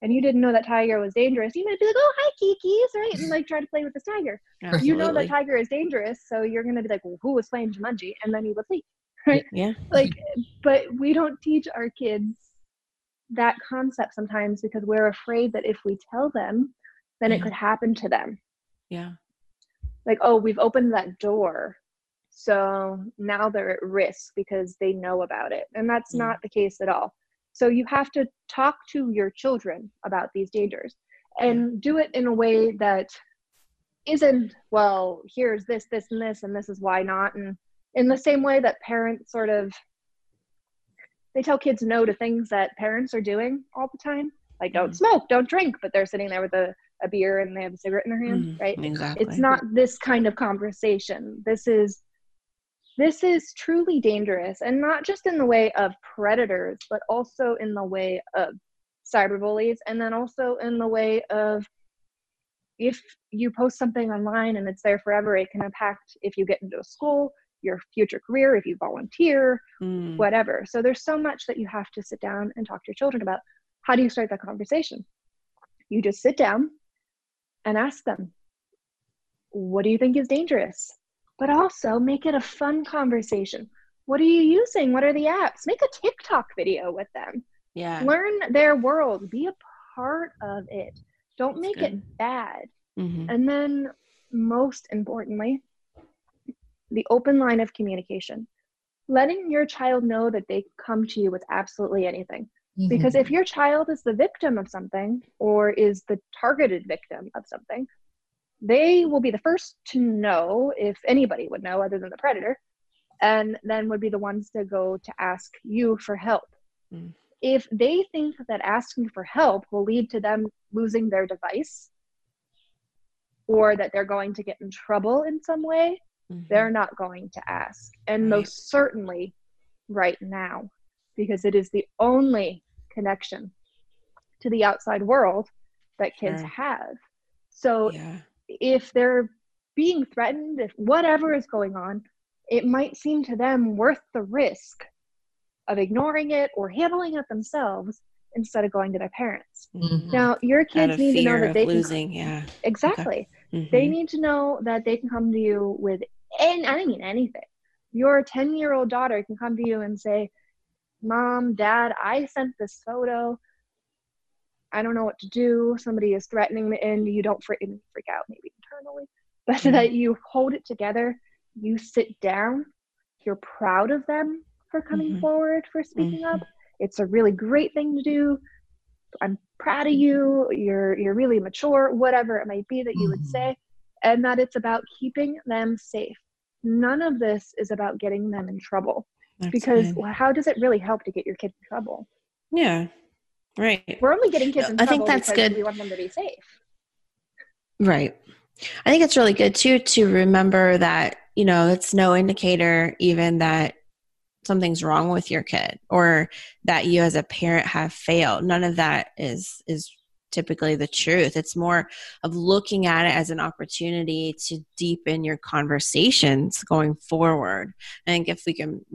and you didn't know that tiger was dangerous, you might be like, "Oh, hi, Kiki's," right? And like try to play with this tiger. Absolutely. You know that tiger is dangerous, so you're gonna be like, "Well, who was playing Jumanji?" And then you would leave, right? Yeah. Like, but we don't teach our kids that concept sometimes because we're afraid that if we tell them, then yeah. it could happen to them. Yeah. Like, oh, we've opened that door. So now they're at risk because they know about it. And that's yeah. not the case at all. So you have to talk to your children about these dangers and do it in a way that isn't, well, here's this, this, and this, and this is why not. And in the same way that parents sort of they tell kids no to things that parents are doing all the time. Like don't mm smoke, don't drink, but they're sitting there with a, a beer and they have a cigarette in their hand, mm right? Exactly. It's not this kind of conversation. This is this is truly dangerous and not just in the way of predators but also in the way of cyberbullies and then also in the way of if you post something online and it's there forever it can impact if you get into a school your future career if you volunteer mm. whatever. So there's so much that you have to sit down and talk to your children about. How do you start that conversation? You just sit down and ask them what do you think is dangerous but also make it a fun conversation. What are you using? What are the apps? Make a TikTok video with them. Yeah. Learn their world. Be a part of it. Don't That's make good. it bad. Mm-hmm. And then, most importantly, the open line of communication. Letting your child know that they come to you with absolutely anything. Mm-hmm. Because if your child is the victim of something or is the targeted victim of something, they will be the first to know if anybody would know other than the predator and then would be the ones to go to ask you for help mm. if they think that asking for help will lead to them losing their device or that they're going to get in trouble in some way mm-hmm. they're not going to ask and right. most certainly right now because it is the only connection to the outside world that kids sure. have so yeah if they're being threatened, if whatever is going on, it might seem to them worth the risk of ignoring it or handling it themselves instead of going to their parents. Mm-hmm. Now, your kids need to know that they losing, can, yeah, exactly. Okay. Mm-hmm. They need to know that they can come to you with, and I mean anything. Your ten-year-old daughter can come to you and say, "Mom, Dad, I sent this photo. I don't know what to do. Somebody is threatening me, and you don't freak, freak out maybe internally, but mm-hmm. that you hold it together. You sit down. You're proud of them for coming mm-hmm. forward, for speaking mm-hmm. up. It's a really great thing to do. I'm proud of you. You're you're really mature, whatever it might be that you would mm-hmm. say, and that it's about keeping them safe. None of this is about getting them in trouble. That's because how does it really help to get your kid in trouble? Yeah, Right. We're only getting kids in I think that's good. We want them to be safe. Right. I think it's really good too to remember that, you know, it's no indicator even that something's wrong with your kid or that you as a parent have failed. None of that is is typically the truth. It's more of looking at it as an opportunity to deepen your conversations going forward. I think if we can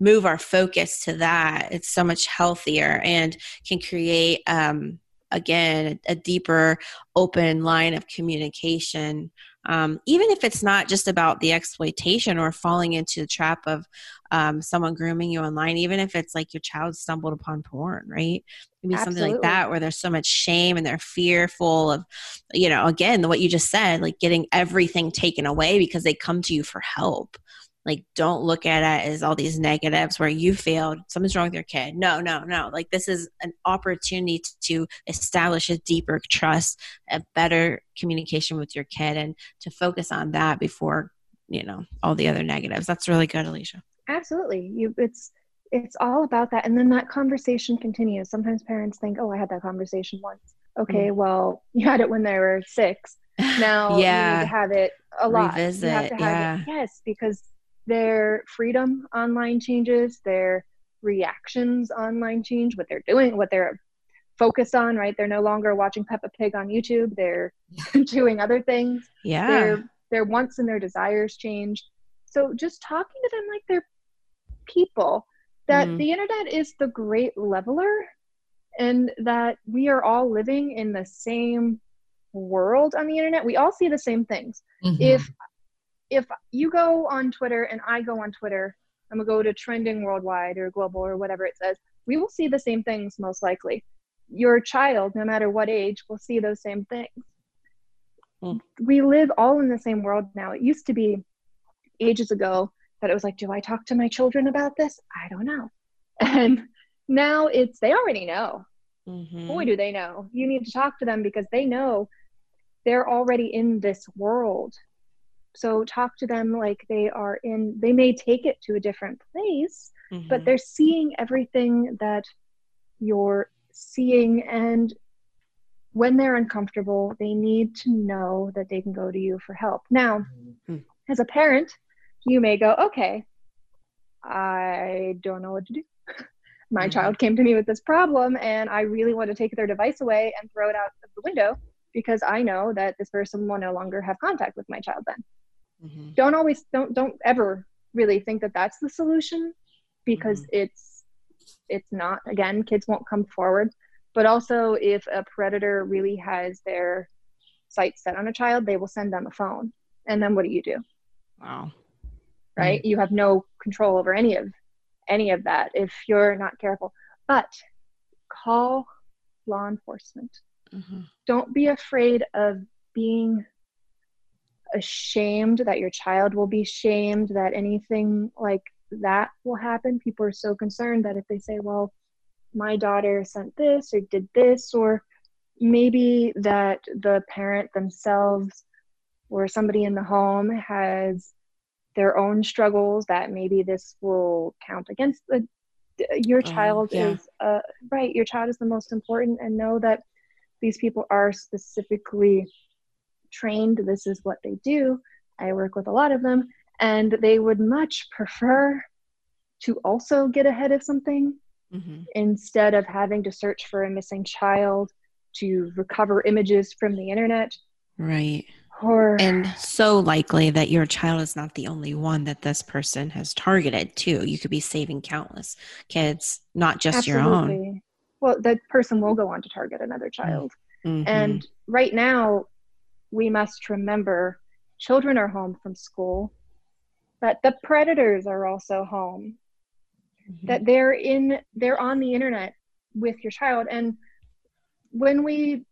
move our focus to that, it's so much healthier and can create, um, again, a, a deeper, open line of communication um, even if it's not just about the exploitation or falling into the trap of um, someone grooming you online, even if it's like your child stumbled upon porn, right? Maybe Absolutely. something like that where there's so much shame and they're fearful of, you know, again, what you just said, like getting everything taken away because they come to you for help like don't look at it as all these negatives where you failed something's wrong with your kid. No no no. Like this is an opportunity to establish a deeper trust a better communication with your kid and to focus on that before you know all the other negatives. That's really good alicia. Absolutely. You it's it's all about that. And then that conversation continues. Sometimes parents think oh i had that conversation once. Okay mm. well you had it when they were six. *laughs* Now yeah. you need to have it a lot. Revisit, you have to have yeah. it yes because their freedom online changes, their reactions online change, what they're doing, what they're focused on, right? They're no longer watching Peppa Pig on YouTube. They're *laughs* doing other things. Yeah. Their their wants and their desires change. So just talking to them like they're people, that mm. the internet is the great leveler and that we are all living in the same world on the internet. We all see the same things. Mm-hmm. If if you go on Twitter and I go on Twitter, I'm gonna go to trending worldwide or global or whatever it says, we will see the same things most likely. Your child, no matter what age, will see those same things. Mm. We live all in the same world now. It used to be ages ago that it was like, do I talk to my children about this? I don't know. *laughs* And now it's they already know. Mm-hmm. Boy, do they know. You need to talk to them because they know they're already in this world so talk to them like they are in they may take it to a different place mm-hmm. but they're seeing everything that you're seeing and when they're uncomfortable they need to know that they can go to you for help now mm-hmm. as a parent you may go okay i don't know what to do *laughs* my mm-hmm. child came to me with this problem and i really want to take their device away and throw it out of the window because i know that this person will no longer have contact with my child then mm-hmm. don't always don't don't ever really think that that's the solution because mm-hmm. it's it's not again kids won't come forward but also if a predator really has their sights set on a child they will send them a phone and then what do you do wow right mm-hmm. you have no control over any of any of that if you're not careful but call law enforcement mm-hmm. don't be afraid of being ashamed that your child will be shamed that anything like that will happen people are so concerned that if they say well my daughter sent this or did this or maybe that the parent themselves or somebody in the home has their own struggles that maybe this will count against the your oh, child yeah. is uh, right your child is the most important and know that these people are specifically trained, this is what they do. I work with a lot of them, and they would much prefer to also get ahead of something mm-hmm. instead of having to search for a missing child to recover images from the internet. Right. Or, and so likely that your child is not the only one that this person has targeted too. You could be saving countless kids, not just absolutely. your own. Well, that person will go on to target another child. Mm-hmm. And right now, we must remember children are home from school, but the predators are also home, mm-hmm. that they're in they're on the internet with your child. And when we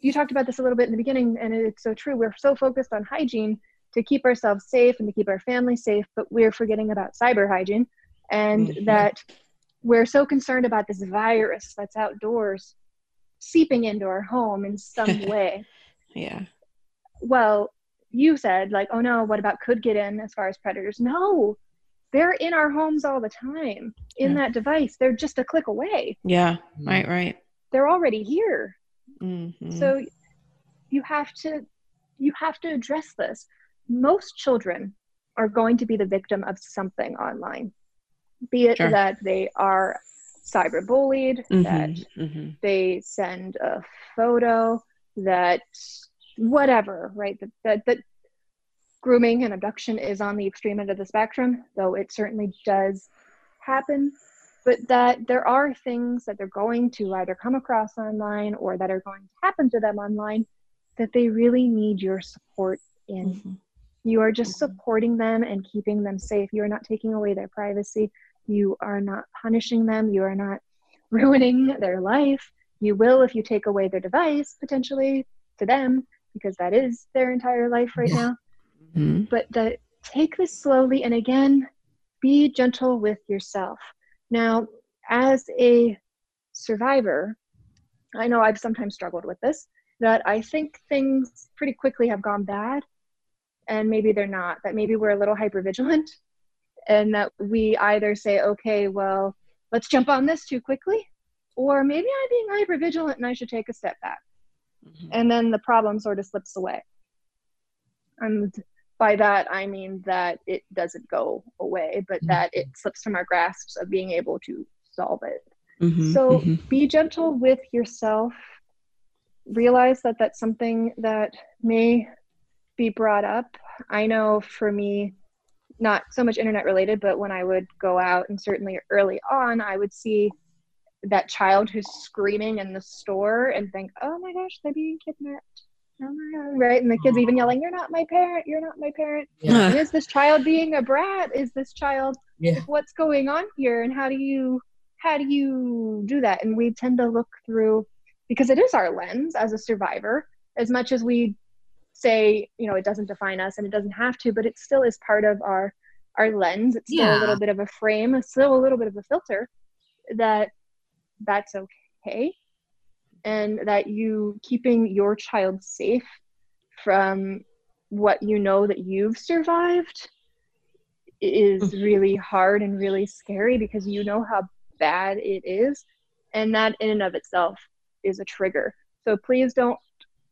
you talked about this a little bit in the beginning, and it's so true. We're so focused on hygiene to keep ourselves safe and to keep our family safe, but we're forgetting about cyber hygiene and mm-hmm. that we're so concerned about this virus that's outdoors seeping into our home in some *laughs* way. yeah well, you said like, oh no, what about could get in as far as predators? No, they're in our homes all the time in yeah. that device. They're just a click away. Yeah, right, right. They're already here. Mm-hmm. So you have to you have to address this. Most children are going to be the victim of something online, be it sure. that they are cyberbullied, mm-hmm, that mm-hmm. they send a photo, that whatever, right? That, that, that grooming and abduction is on the extreme end of the spectrum, though it certainly does happen. But that there are things that they're going to either come across online or that are going to happen to them online that they really need your support in. Mm-hmm. You are just mm-hmm. supporting them and keeping them safe. You are not taking away their privacy. You are not punishing them. You are not *laughs* ruining their life. You will if you take away their device, potentially to them, because that is their entire life right now. Mm-hmm. But the, take this slowly and again, be gentle with yourself. Now, as a survivor, I know I've sometimes struggled with this, that I think things pretty quickly have gone bad and maybe they're not, that maybe we're a little hyper vigilant *laughs* and that we either say, okay, well, let's jump on this too quickly, or maybe I'm being hyper vigilant and I should take a step back. Mm-hmm. And then the problem sort of slips away. And by that, I mean that it doesn't go away, but mm-hmm. that it slips from our grasps of being able to solve it. Mm-hmm. So mm-hmm. be gentle with yourself. Realize that that's something that may be brought up. I know for me, not so much internet related, but when I would go out and certainly early on, I would see that child who's screaming in the store and think, oh my gosh, they're being kidnapped. Oh my God, right? And the kids even yelling, You're not my parent, you're not my parent. Yeah. Is this child being a brat? Is this child yeah. what's going on here? And how do you how do you do that? And we tend to look through because it is our lens as a survivor, as much as we say, you know, it doesn't define us and it doesn't have to, but it still is part of our our lens. It's still yeah. a little bit of a frame, it's still a little bit of a filter that that's okay. And that you keeping your child safe from what you know that you've survived is mm-hmm. really hard and really scary because you know how bad it is. And that in and of itself is a trigger. So please don't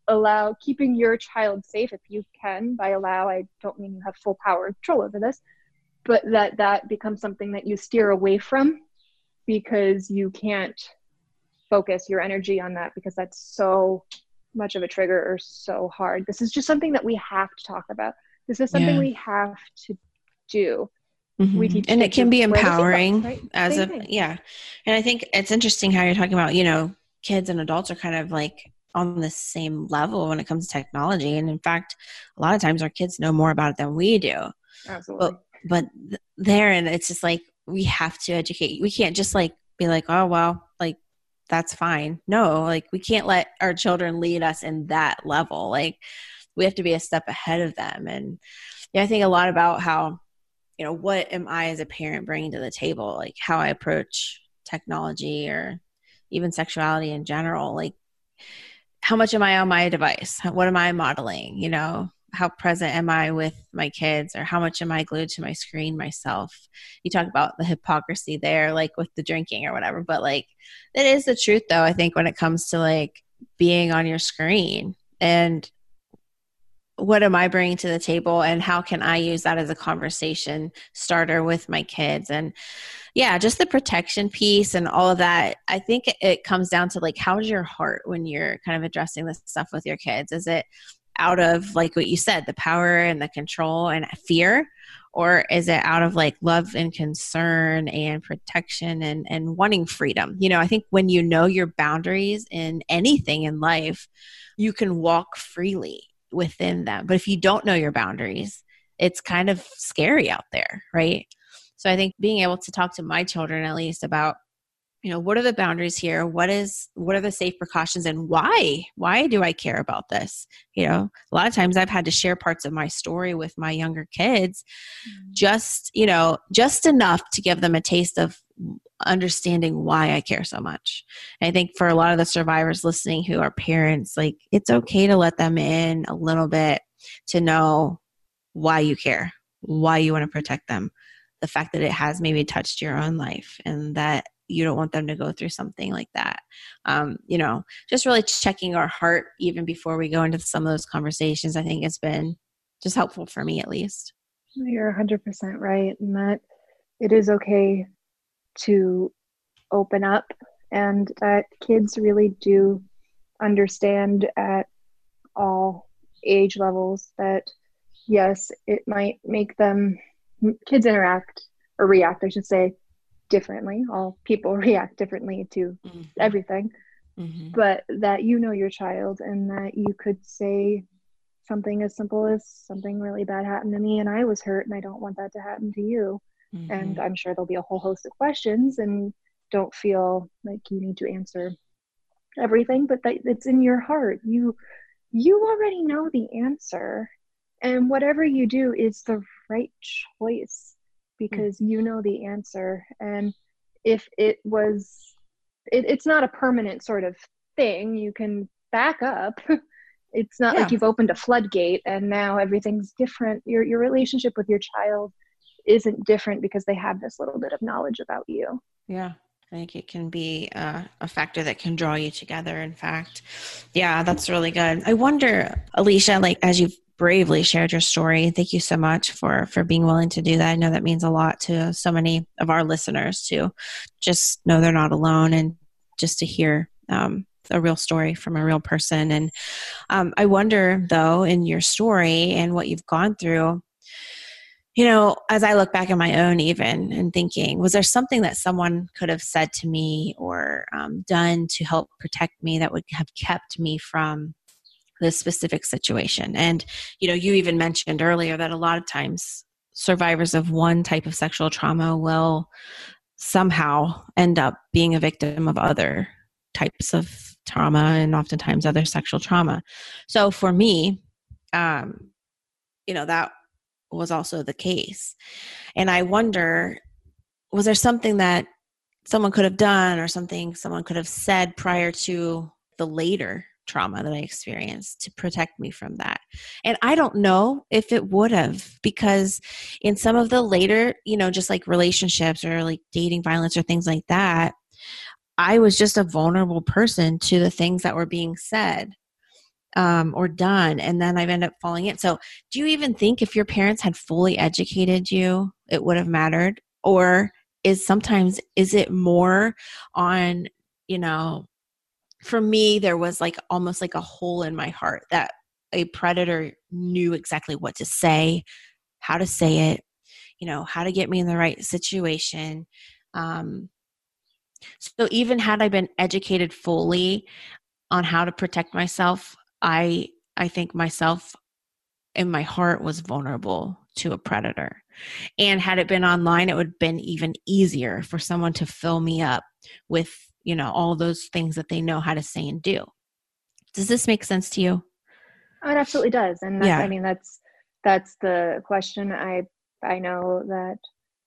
allow keeping your child safe if you can by allow i don't mean you have full power control over this but that that becomes something that you steer away from because you can't focus your energy on that because that's so much of a trigger or so hard. This is just something that we have to talk about. This is something yeah. we have to do. Mm-hmm. And it can be empowering right? as Same a thing. yeah. And I think it's interesting how you're talking about, you know, kids and adults are kind of like on the same level when it comes to technology. And in fact, a lot of times our kids know more about it than we do. Absolutely. But, but there, and it's just like we have to educate. We can't just like be like, oh well, like that's fine. No, like we can't let our children lead us in that level. Like we have to be a step ahead of them. And yeah, I think a lot about how, you know, what am I as a parent bringing to the table? Like how I approach technology or even sexuality in general. Like how much am I on my device? What am I modeling? You know, how present am I with my kids or how much am I glued to my screen myself? You talk about the hypocrisy there, like with the drinking or whatever, but like it is the truth though, I think, when it comes to like being on your screen and what am I bringing to the table and how can I use that as a conversation starter with my kids? And yeah, just the protection piece and all of that. I think it comes down to like, how's your heart when you're kind of addressing this stuff with your kids? Is it, out of like what you said the power and the control and fear? Or is it out of like love and concern and protection and and wanting freedom? You know i think when you know your boundaries in anything in life you can walk freely within them. But if you don't know your boundaries it's kind of scary out there right? So i think being able to talk to my children at least about you know what are the boundaries here? What is what are the safe precautions and why why do i care about this? You know a lot of times i've had to share parts of my story with my younger kids mm-hmm. just you know just enough to give them a taste of understanding why i care so much. And i think for a lot of the survivors listening who are parents like it's okay to let them in a little bit to know why you care why you want to protect them. The fact that it has maybe touched your own life and that you don't want them to go through something like that. Um, you know just really checking our heart even before we go into some of those conversations i think it's been just helpful for me at least. You're 100% right and that it is okay to open up and that kids really do understand at all age levels that yes, it might make them kids interact or react, I should say, differently. All people *laughs* react differently to mm-hmm. everything. Mm-hmm. But that you know your child and that you could say something as simple as something really bad happened to me and I was hurt and I don't want that to happen to you. Mm-hmm. And I'm sure there'll be a whole host of questions and don't feel like you need to answer everything, but that it's in your heart. You you already know the answer and whatever you do is the right choice because mm-hmm. you know the answer and if it was it, it's not a permanent sort of thing you can back up *laughs* it's not yeah. like you've opened a floodgate and now everything's different your your relationship with your child isn't different because they have this little bit of knowledge about you yeah I think it can be uh, a factor that can draw you together. In fact, yeah, that's really good. I wonder, Alicia, like as you've bravely shared your story, thank you so much for for being willing to do that. I know that means a lot to so many of our listeners to just know they're not alone and just to hear um, a real story from a real person. And um, I wonder, though, in your story and what you've gone through, you know, as I look back at my own, even and thinking, was there something that someone could have said to me or um, done to help protect me that would have kept me from this specific situation? And, you know, you even mentioned earlier that a lot of times survivors of one type of sexual trauma will somehow end up being a victim of other types of trauma and oftentimes other sexual trauma. So for me, um, you know, that was also the case. And I wonder was there something that someone could have done or something someone could have said prior to the later trauma that I experienced to protect me from that. And I don't know if it would have because in some of the later, you know, just like relationships or like dating violence or things like that, I was just a vulnerable person to the things that were being said um, or done, and then I've ended up falling in. So, do you even think if your parents had fully educated you, it would have mattered? Or is sometimes is it more on you know for me there was like almost like a hole in my heart that a predator knew exactly what to say how to say it you know how to get me in the right situation um, so even had I been educated fully on how to protect myself, I I think myself in my heart was vulnerable to a predator. And had it been online, it would have been even easier for someone to fill me up with, you know, all those things that they know how to say and do. Does this make sense to you? Oh, it absolutely does. And yeah. I mean that's that's the question I I know that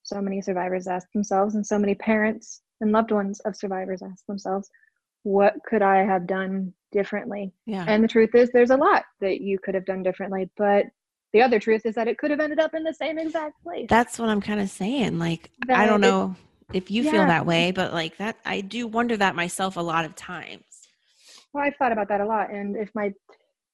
so many survivors ask themselves and so many parents and loved ones of survivors ask themselves, what could I have done differently? Yeah. And the truth is, there's a lot that you could have done differently, but the other truth is that it could have ended up in the same exact place. That's what I'm kind of saying. Like, that I don't know it, if you yeah. feel that way, but like that, I do wonder that myself a lot of times. Well, I've thought about that a lot. And if my,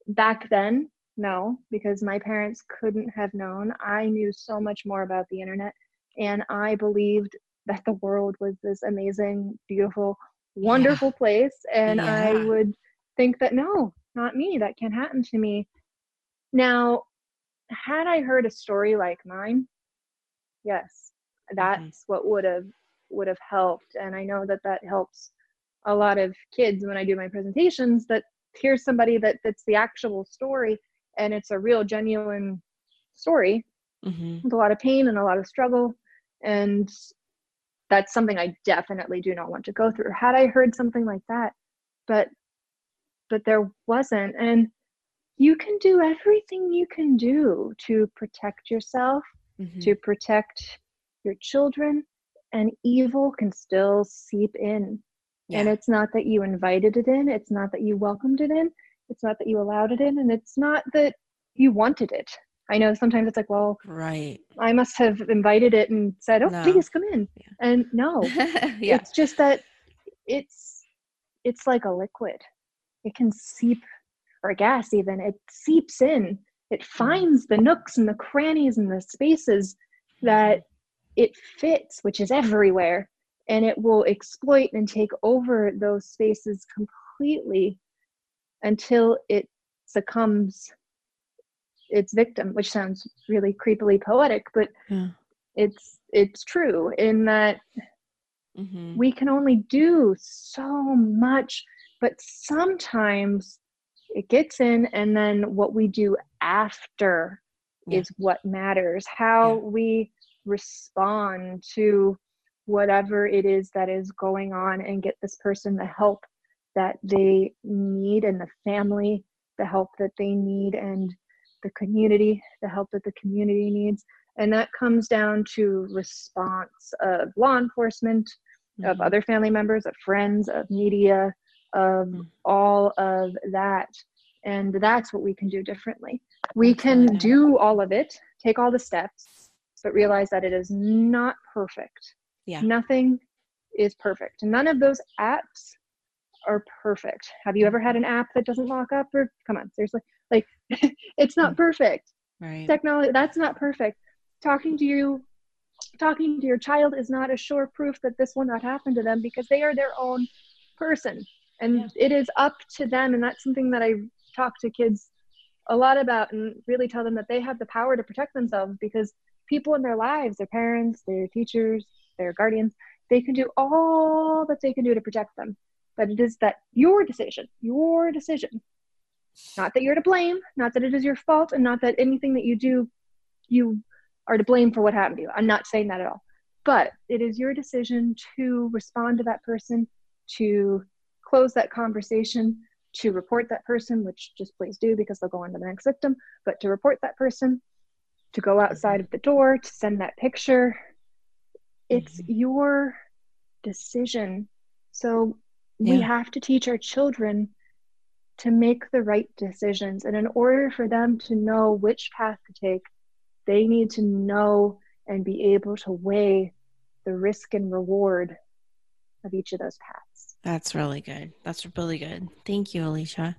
back then, no, because my parents couldn't have known. I knew so much more about the internet and I believed that the world was this amazing, beautiful, wonderful yeah. place. And yeah. I would think that no, not me, that can't happen to me. Now, had I heard a story like mine, yes, that's what would have would have helped. And I know that that helps a lot of kids when I do my presentations. That here's somebody that that's the actual story, and it's a real genuine story mm-hmm. with a lot of pain and a lot of struggle and that's something I definitely do not want to go through. Had I heard something like that, but but there wasn't and you can do everything you can do to protect yourself, mm-hmm. to protect your children, and evil can still seep in. Yeah. And it's not that you invited it in, it's not that you welcomed it in, it's not that you allowed it in, and it's not that you wanted it. I know sometimes it's like, well, right. I must have invited it and said, "Oh, no. please come in." Yeah. And no, *laughs* yeah. it's just that it's it's like a liquid. It can seep, or gas even. It seeps in. It mm. finds the nooks and the crannies and the spaces that it fits, which is everywhere. and it will exploit and take over those spaces completely until it succumbs its victim which sounds really creepily poetic but yeah. it's it's true in that mm-hmm. we can only do so much but sometimes it gets in and then what we do after yeah. is what matters how yeah. we respond to whatever it is that is going on and get this person the help that they need and the family the help that they need and the community the help that the community needs and that comes down to response of law enforcement mm-hmm. of other family members of friends of media of mm-hmm. all of that and that's what we can do differently we can do all of it take all the steps but realize that it is not perfect yeah. Nothing is perfect. None of those apps are perfect. Have you ever had an app that doesn't lock up or come on, seriously? Like *laughs* it's not mm. perfect. Right. Technology that's not perfect. Talking to you talking to your child is not a sure proof that this will not happen to them because they are their own person. And yeah. it is up to them and that's something that I talk to kids a lot about and really tell them that they have the power to protect themselves because people in their lives, their parents, their teachers, their guardians, they can do all that they can do to protect them. But it is that your decision, your decision. Not that you're to blame, not that it is your fault, and not that anything that you do, you are to blame for what happened to you. I'm not saying that at all. But it is your decision to respond to that person, to close that conversation, to report that person, which just please do because they'll go on to the next victim, but to report that person, to go outside of the door, to send that picture, it's mm-hmm. your decision. So yeah. we have to teach our children to make the right decisions. And in order for them to know which path to take they need to know and be able to weigh the risk and reward of each of those paths. That's really good. That's really good. Thank you alicia.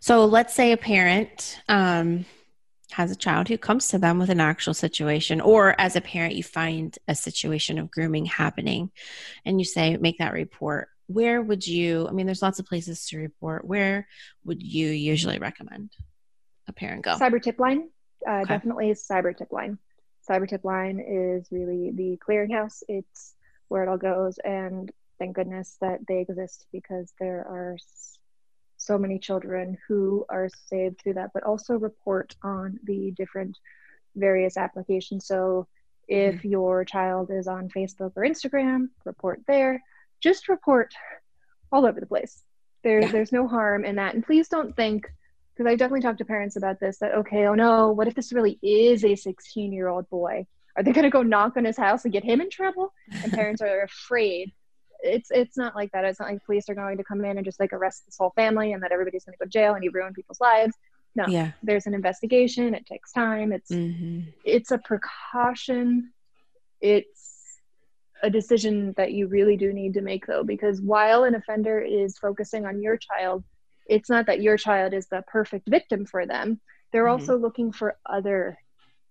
So let's say a parent um, has a child who comes to them with an actual situation, or as a parent, you find a situation of grooming happening and you say, make that report. Where would you, I mean, there's lots of places to report. Where would you usually recommend a parent go? Cyber tip line. Uh, okay. Definitely cyber tip line. Cyber tip line is really the clearinghouse. It's where it all goes. And thank goodness that they exist because there are so many children who are saved through that, but also report on the different various applications. So if mm-hmm. your child is on Facebook or Instagram, report there. Just report all over the place. There, yeah. There's no harm in that. And please don't think, because I definitely talk to parents about this, that, okay, oh no, what if this really is a 16 year old boy? Are they going to go knock on his house and get him in trouble? And parents are afraid it's it's not like that. It's not like police are going to come in and just like arrest this whole family and that everybody's going to go to jail and you ruin people's lives. No, yeah. there's an investigation. It takes time. It's mm-hmm. it's a precaution. It's a decision that you really do need to make though, because while an offender is focusing on your child, it's not that your child is the perfect victim for them. They're mm-hmm. also looking for other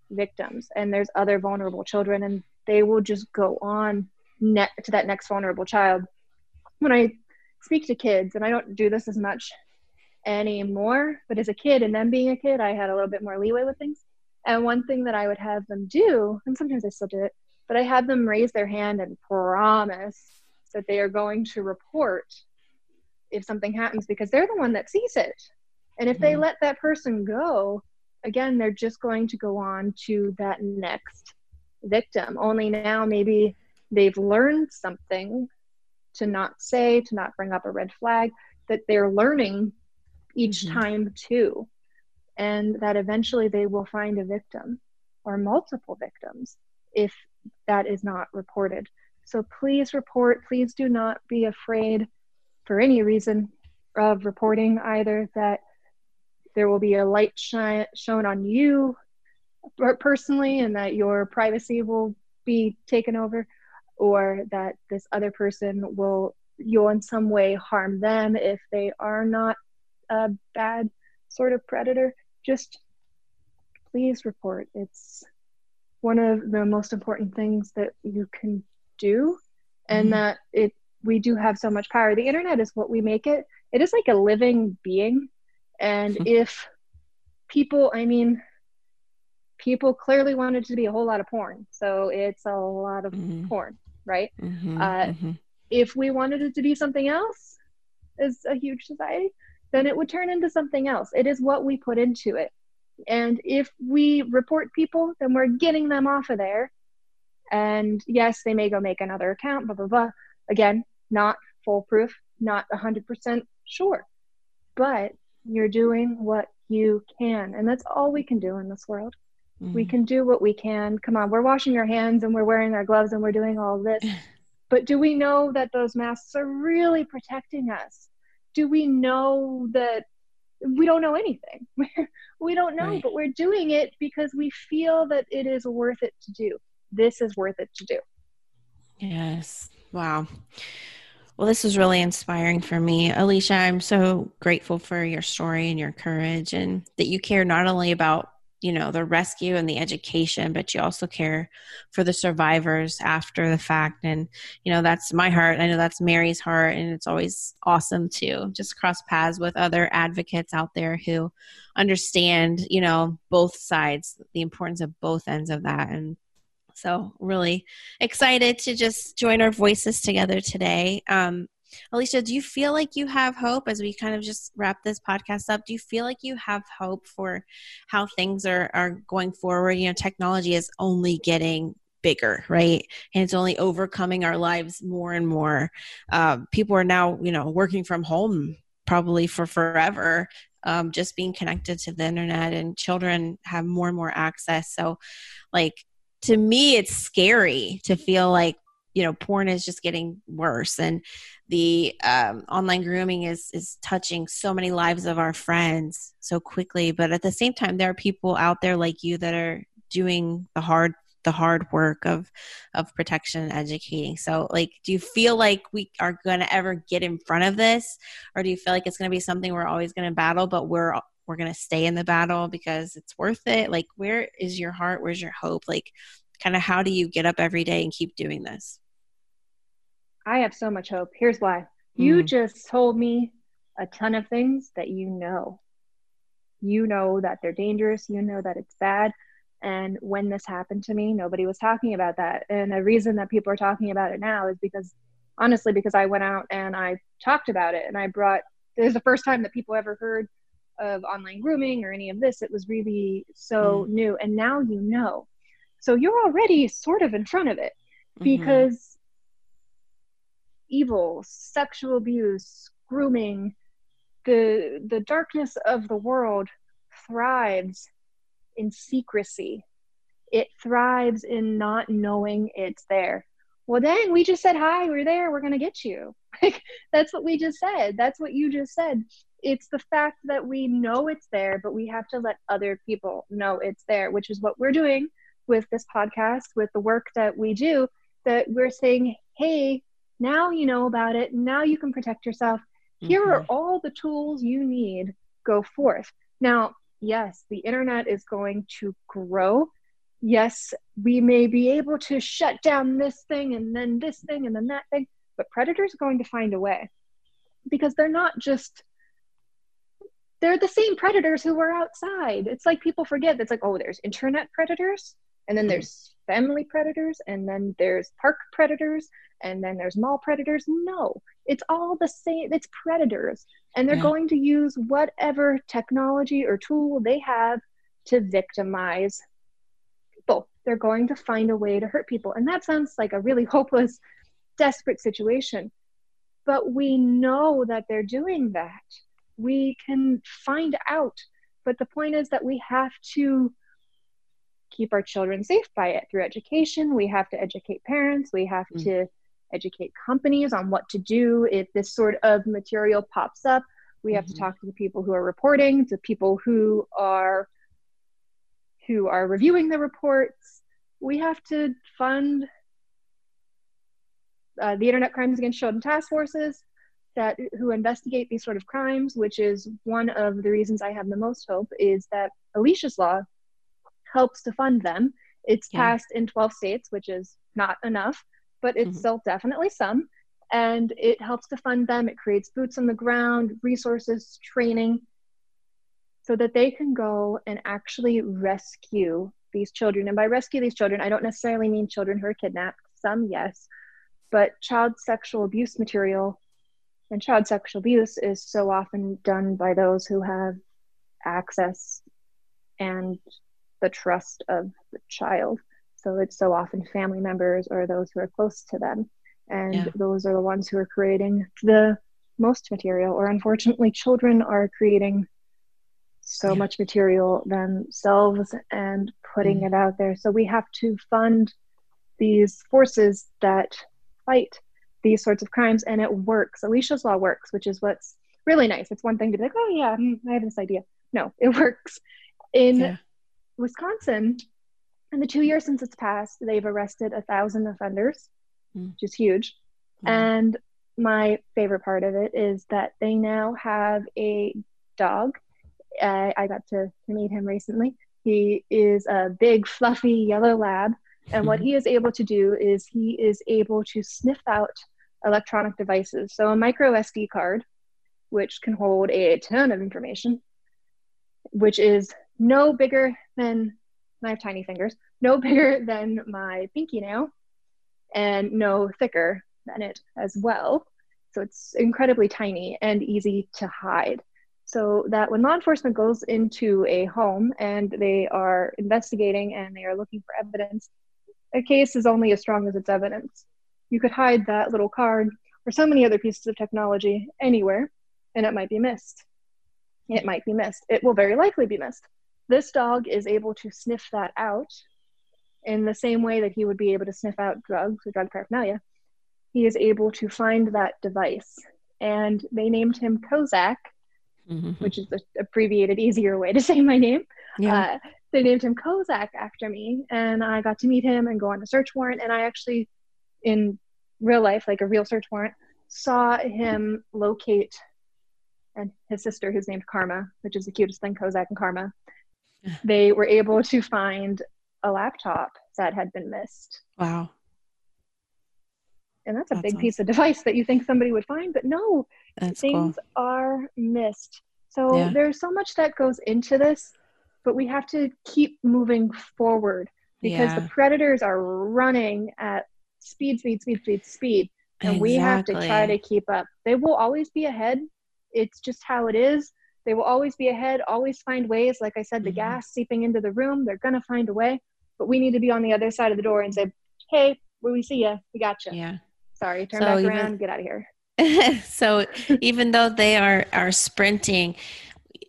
victims, and there's other vulnerable children, and they will just go on ne- to that next vulnerable child. When I speak to kids, and I don't do this as much anymore, but as a kid and then being a kid, I had a little bit more leeway with things. And one thing that I would have them do, and sometimes I still do it, but I had them raise their hand and promise that they are going to report if something happens because they're the one that sees it. And if they mm-hmm. let that person go, again, they're just going to go on to that next victim. Only now, maybe they've learned something to not say, to not bring up a red flag, that they're learning each mm-hmm. time too. And that eventually they will find a victim or multiple victims if that is not reported. So please report. Please do not be afraid for any reason of reporting either that there will be a light shine, shown on you personally and that your privacy will be taken over or that this other person will you'll in some way harm them if they are not a bad sort of predator just please report it's one of the most important things that you can do and mm-hmm. that it we do have so much power. The internet is what we make it. It is like a living being. And if people, I mean, people clearly wanted to be a whole lot of porn. So it's a lot of mm-hmm. porn, right? Mm-hmm, uh, mm-hmm. If we wanted it to be something else as a huge society, then it would turn into something else. It is what we put into it. And if we report people, then we're getting them off of there. And yes, they may go make another account, blah, blah, blah. Again, not foolproof, not 100% sure. But you're doing what you can. And that's all we can do in this world. Mm-hmm. We can do what we can. Come on, we're washing our hands and we're wearing our gloves and we're doing all this. *laughs* but do we know that those masks are really protecting us? Do we know that we don't know anything? *laughs* we don't know, right. but we're doing it because we feel that it is worth it to do. This is worth it to do. Yes. Wow. Well, this is really inspiring for me. Alicia, I'm so grateful for your story and your courage and that you care not only about, you know, the rescue and the education, but you also care for the survivors after the fact. And, you know, that's my heart. I know that's Mary's heart. And it's always awesome to just cross paths with other advocates out there who understand, you know, both sides, the importance of both ends of that. And so, really excited to just join our voices together today. Um, Alicia, do you feel like you have hope as we kind of just wrap this podcast up? Do you feel like you have hope for how things are, are going forward? You know, technology is only getting bigger, right? And it's only overcoming our lives more and more. Uh, people are now, you know, working from home probably for forever, um, just being connected to the internet, and children have more and more access. So, like, to me it's scary to feel like you know porn is just getting worse and the um, online grooming is is touching so many lives of our friends so quickly but at the same time there are people out there like you that are doing the hard the hard work of of protection and educating. So like do you feel like we are going to ever get in front of this? Or do you feel like it's going to be something we're always going to battle but we're we're going to stay in the battle because it's worth it? Like where is your heart? Where's your hope? Like kind of how do you get up every day and keep doing this i have so much hope here's why you mm. just told me a ton of things that you know you know that they're dangerous you know that it's bad and when this happened to me nobody was talking about that and the reason that people are talking about it now is because honestly because i went out and i talked about it and i brought this is the first time that people ever heard of online grooming or any of this. It was really so mm. new. And now you know. So you're already sort of in front of it mm-hmm. because. Evil, sexual abuse, grooming, the the darkness of the world thrives in secrecy. It thrives in not knowing it's there. Well, dang, we just said hi, we're there, we're gonna get you. *laughs* Like that's what we just said. That's what you just said it's the fact that we know it's there, but we have to let other people know it's there, which is what we're doing with this podcast, with the work that we do, that we're saying, hey, now you know about it. Now you can protect yourself. Here mm-hmm. are all the tools you need. Go forth. Now, yes, the internet is going to grow. Yes, we may be able to shut down this thing and then this thing and then that thing, but predators are going to find a way because they're not just they're the same predators who were outside. It's like people forget It's like, oh, there's internet predators, and then there's family predators, and then there's park predators, and then there's mall predators. No, it's all the same. It's predators, and they're yeah. going to use whatever technology or tool they have to victimize people. They're going to find a way to hurt people. And that sounds like a really *laughs* hopeless, desperate situation. But we know that they're doing that we can find out. But the point is that we have to keep our children safe by it through education. We have to educate parents. We have mm. to educate companies on what to do if this sort of material pops up. We have mm-hmm. to talk to the people who are reporting, to people who are who are reviewing the reports. We have to fund uh, the Internet Crimes Against Children task forces that who investigate these sort of crimes, which is one of the reasons I have the most hope, is that Alicia's law helps to fund them. It's yeah. passed in 12 states, which is not enough, but it's mm-hmm. still definitely some. And it helps to fund them. It creates boots on the ground, resources, training, so that they can go and actually rescue these children. And by rescue these children, I don't necessarily mean children who are kidnapped, some, yes, but child sexual abuse material and child sexual abuse is so often done by those who have access and the trust of the child. So it's so often family members or those who are close to them. And yeah. those are the ones who are creating the most material, or unfortunately, children are creating so yeah. much material themselves and putting mm. it out there. So we have to fund these forces that fight these sorts of crimes, and it works. Alicia's law works, which is what's really nice. It's one thing to be like, oh yeah, hmm, I have this idea. No, it *laughs* works. In yeah. Wisconsin, in the two years since it's passed, they've arrested a thousand offenders, mm. which is huge. Mm. And my favorite part of it is that they now have a dog. Uh, I got to, to meet him recently. He is a big, fluffy yellow lab. And what he is able to do is he is able to sniff out electronic devices. So a micro SD card, which can hold a ton of information, which is no bigger than I have tiny fingers, no bigger than my pinky nail, and no thicker than it as well. So it's incredibly tiny and easy to hide. So that when law enforcement goes into a home and they are investigating and they are looking for evidence, a case is only as strong as its evidence. You could hide that little card or so many other pieces of technology anywhere and it might be missed. It might be missed. It will very likely be missed. This dog is able to sniff that out in the same way that he would be able to sniff out drugs or drug paraphernalia. He is able to find that device. And they named him Kozak, mm-hmm. which is the abbreviated, easier way to *laughs* say my name. Yeah. Uh, they named him Kozak after me. And I got to meet him and go on a search warrant. And I actually, in real life, like a real search warrant, saw him locate and his sister, who's named Karma, which is the cutest thing, Kozak and Karma, *laughs* they were able to find a laptop that had been missed. Wow. And that's a that's big awesome. piece of device that you think somebody would find, but no, that's things cool. are missed. So yeah. there's so much that goes into this, but we have to keep moving forward because yeah. the predators are running at speed, speed, speed, speed, speed. And exactly. we have to try to keep up. They will always be ahead. It's just how it is. They will always be ahead, always find ways. Like I said, the mm-hmm. gas seeping into the room, they're going to find a way. But we need to be on the other side of the door and say, hey, we see you. We got you. Yeah. Sorry, turn so back even, around, get out of here. *laughs* so even though they are are sprinting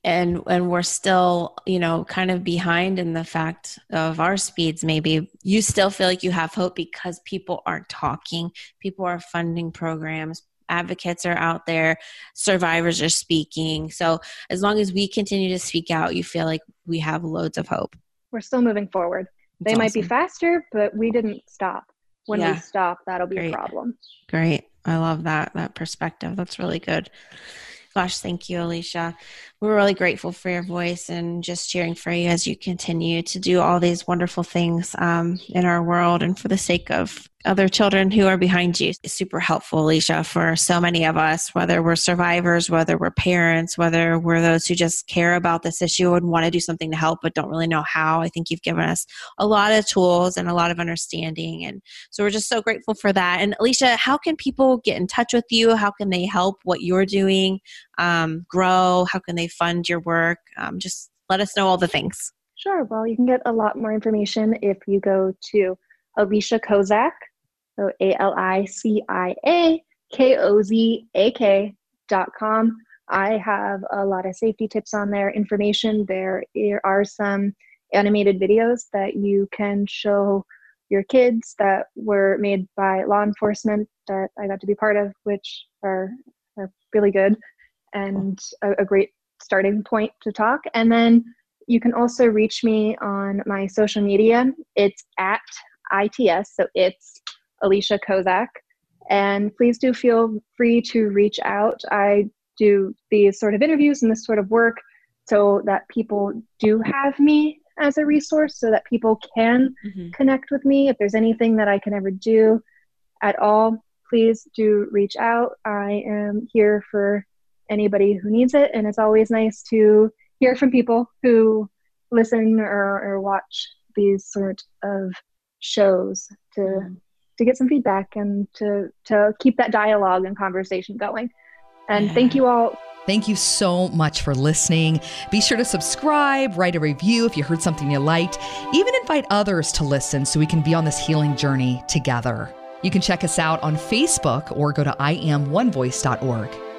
and and we're still you know kind of behind in the fact of our speeds maybe you still feel like you have hope because people aren't talking people are funding programs advocates are out there, survivors are speaking. So as long as we continue to speak out, you feel like we have loads of hope. We're still moving forward. That's they awesome. might be faster, but we didn't stop. When yeah. we stop, that'll be Great. a problem. Great. I love that that perspective. That's really good. Gosh, thank you, Alicia. We're really grateful for your voice and just cheering for you as you continue to do all these wonderful things um, in our world and for the sake of other children who are behind you. It's super helpful, Alicia, for so many of us, whether we're survivors, whether we're parents, whether we're those who just care about this issue and want to do something to help but don't really know how. I think you've given us a lot of tools and a lot of understanding. And so we're just so grateful for that. And Alicia, how can people get in touch with you? How can they help what you're doing um, grow? How can they fund your work? Um, just let us know all the things. Sure. Well, you can get a lot more information if you go to Alicia Kozak, so A L I C I A K O Z A K dot com. I have a lot of safety tips on there, information. There are some animated videos that you can show your kids that were made by law enforcement that I got to be part of, which are, are really good and a, a great starting point to talk. And then you can also reach me on my social media. It's at ITS, so it's Alicia Kozak. And please do feel free to reach out. I do these sort of interviews and this sort of work so that people do have me as a resource so that people can mm-hmm. connect with me if there's anything that I can ever do at all, please do reach out. I am here for anybody who needs it. And it's always nice to hear from people who listen or, or watch these sort of shows to mm. to get some feedback and to to keep that dialogue and conversation going. And yeah. thank you all Thank you so much for listening. Be sure to subscribe, write a review if you heard something you liked, even invite others to listen so we can be on this healing journey together. You can check us out on Facebook or go to iamonevoice.org.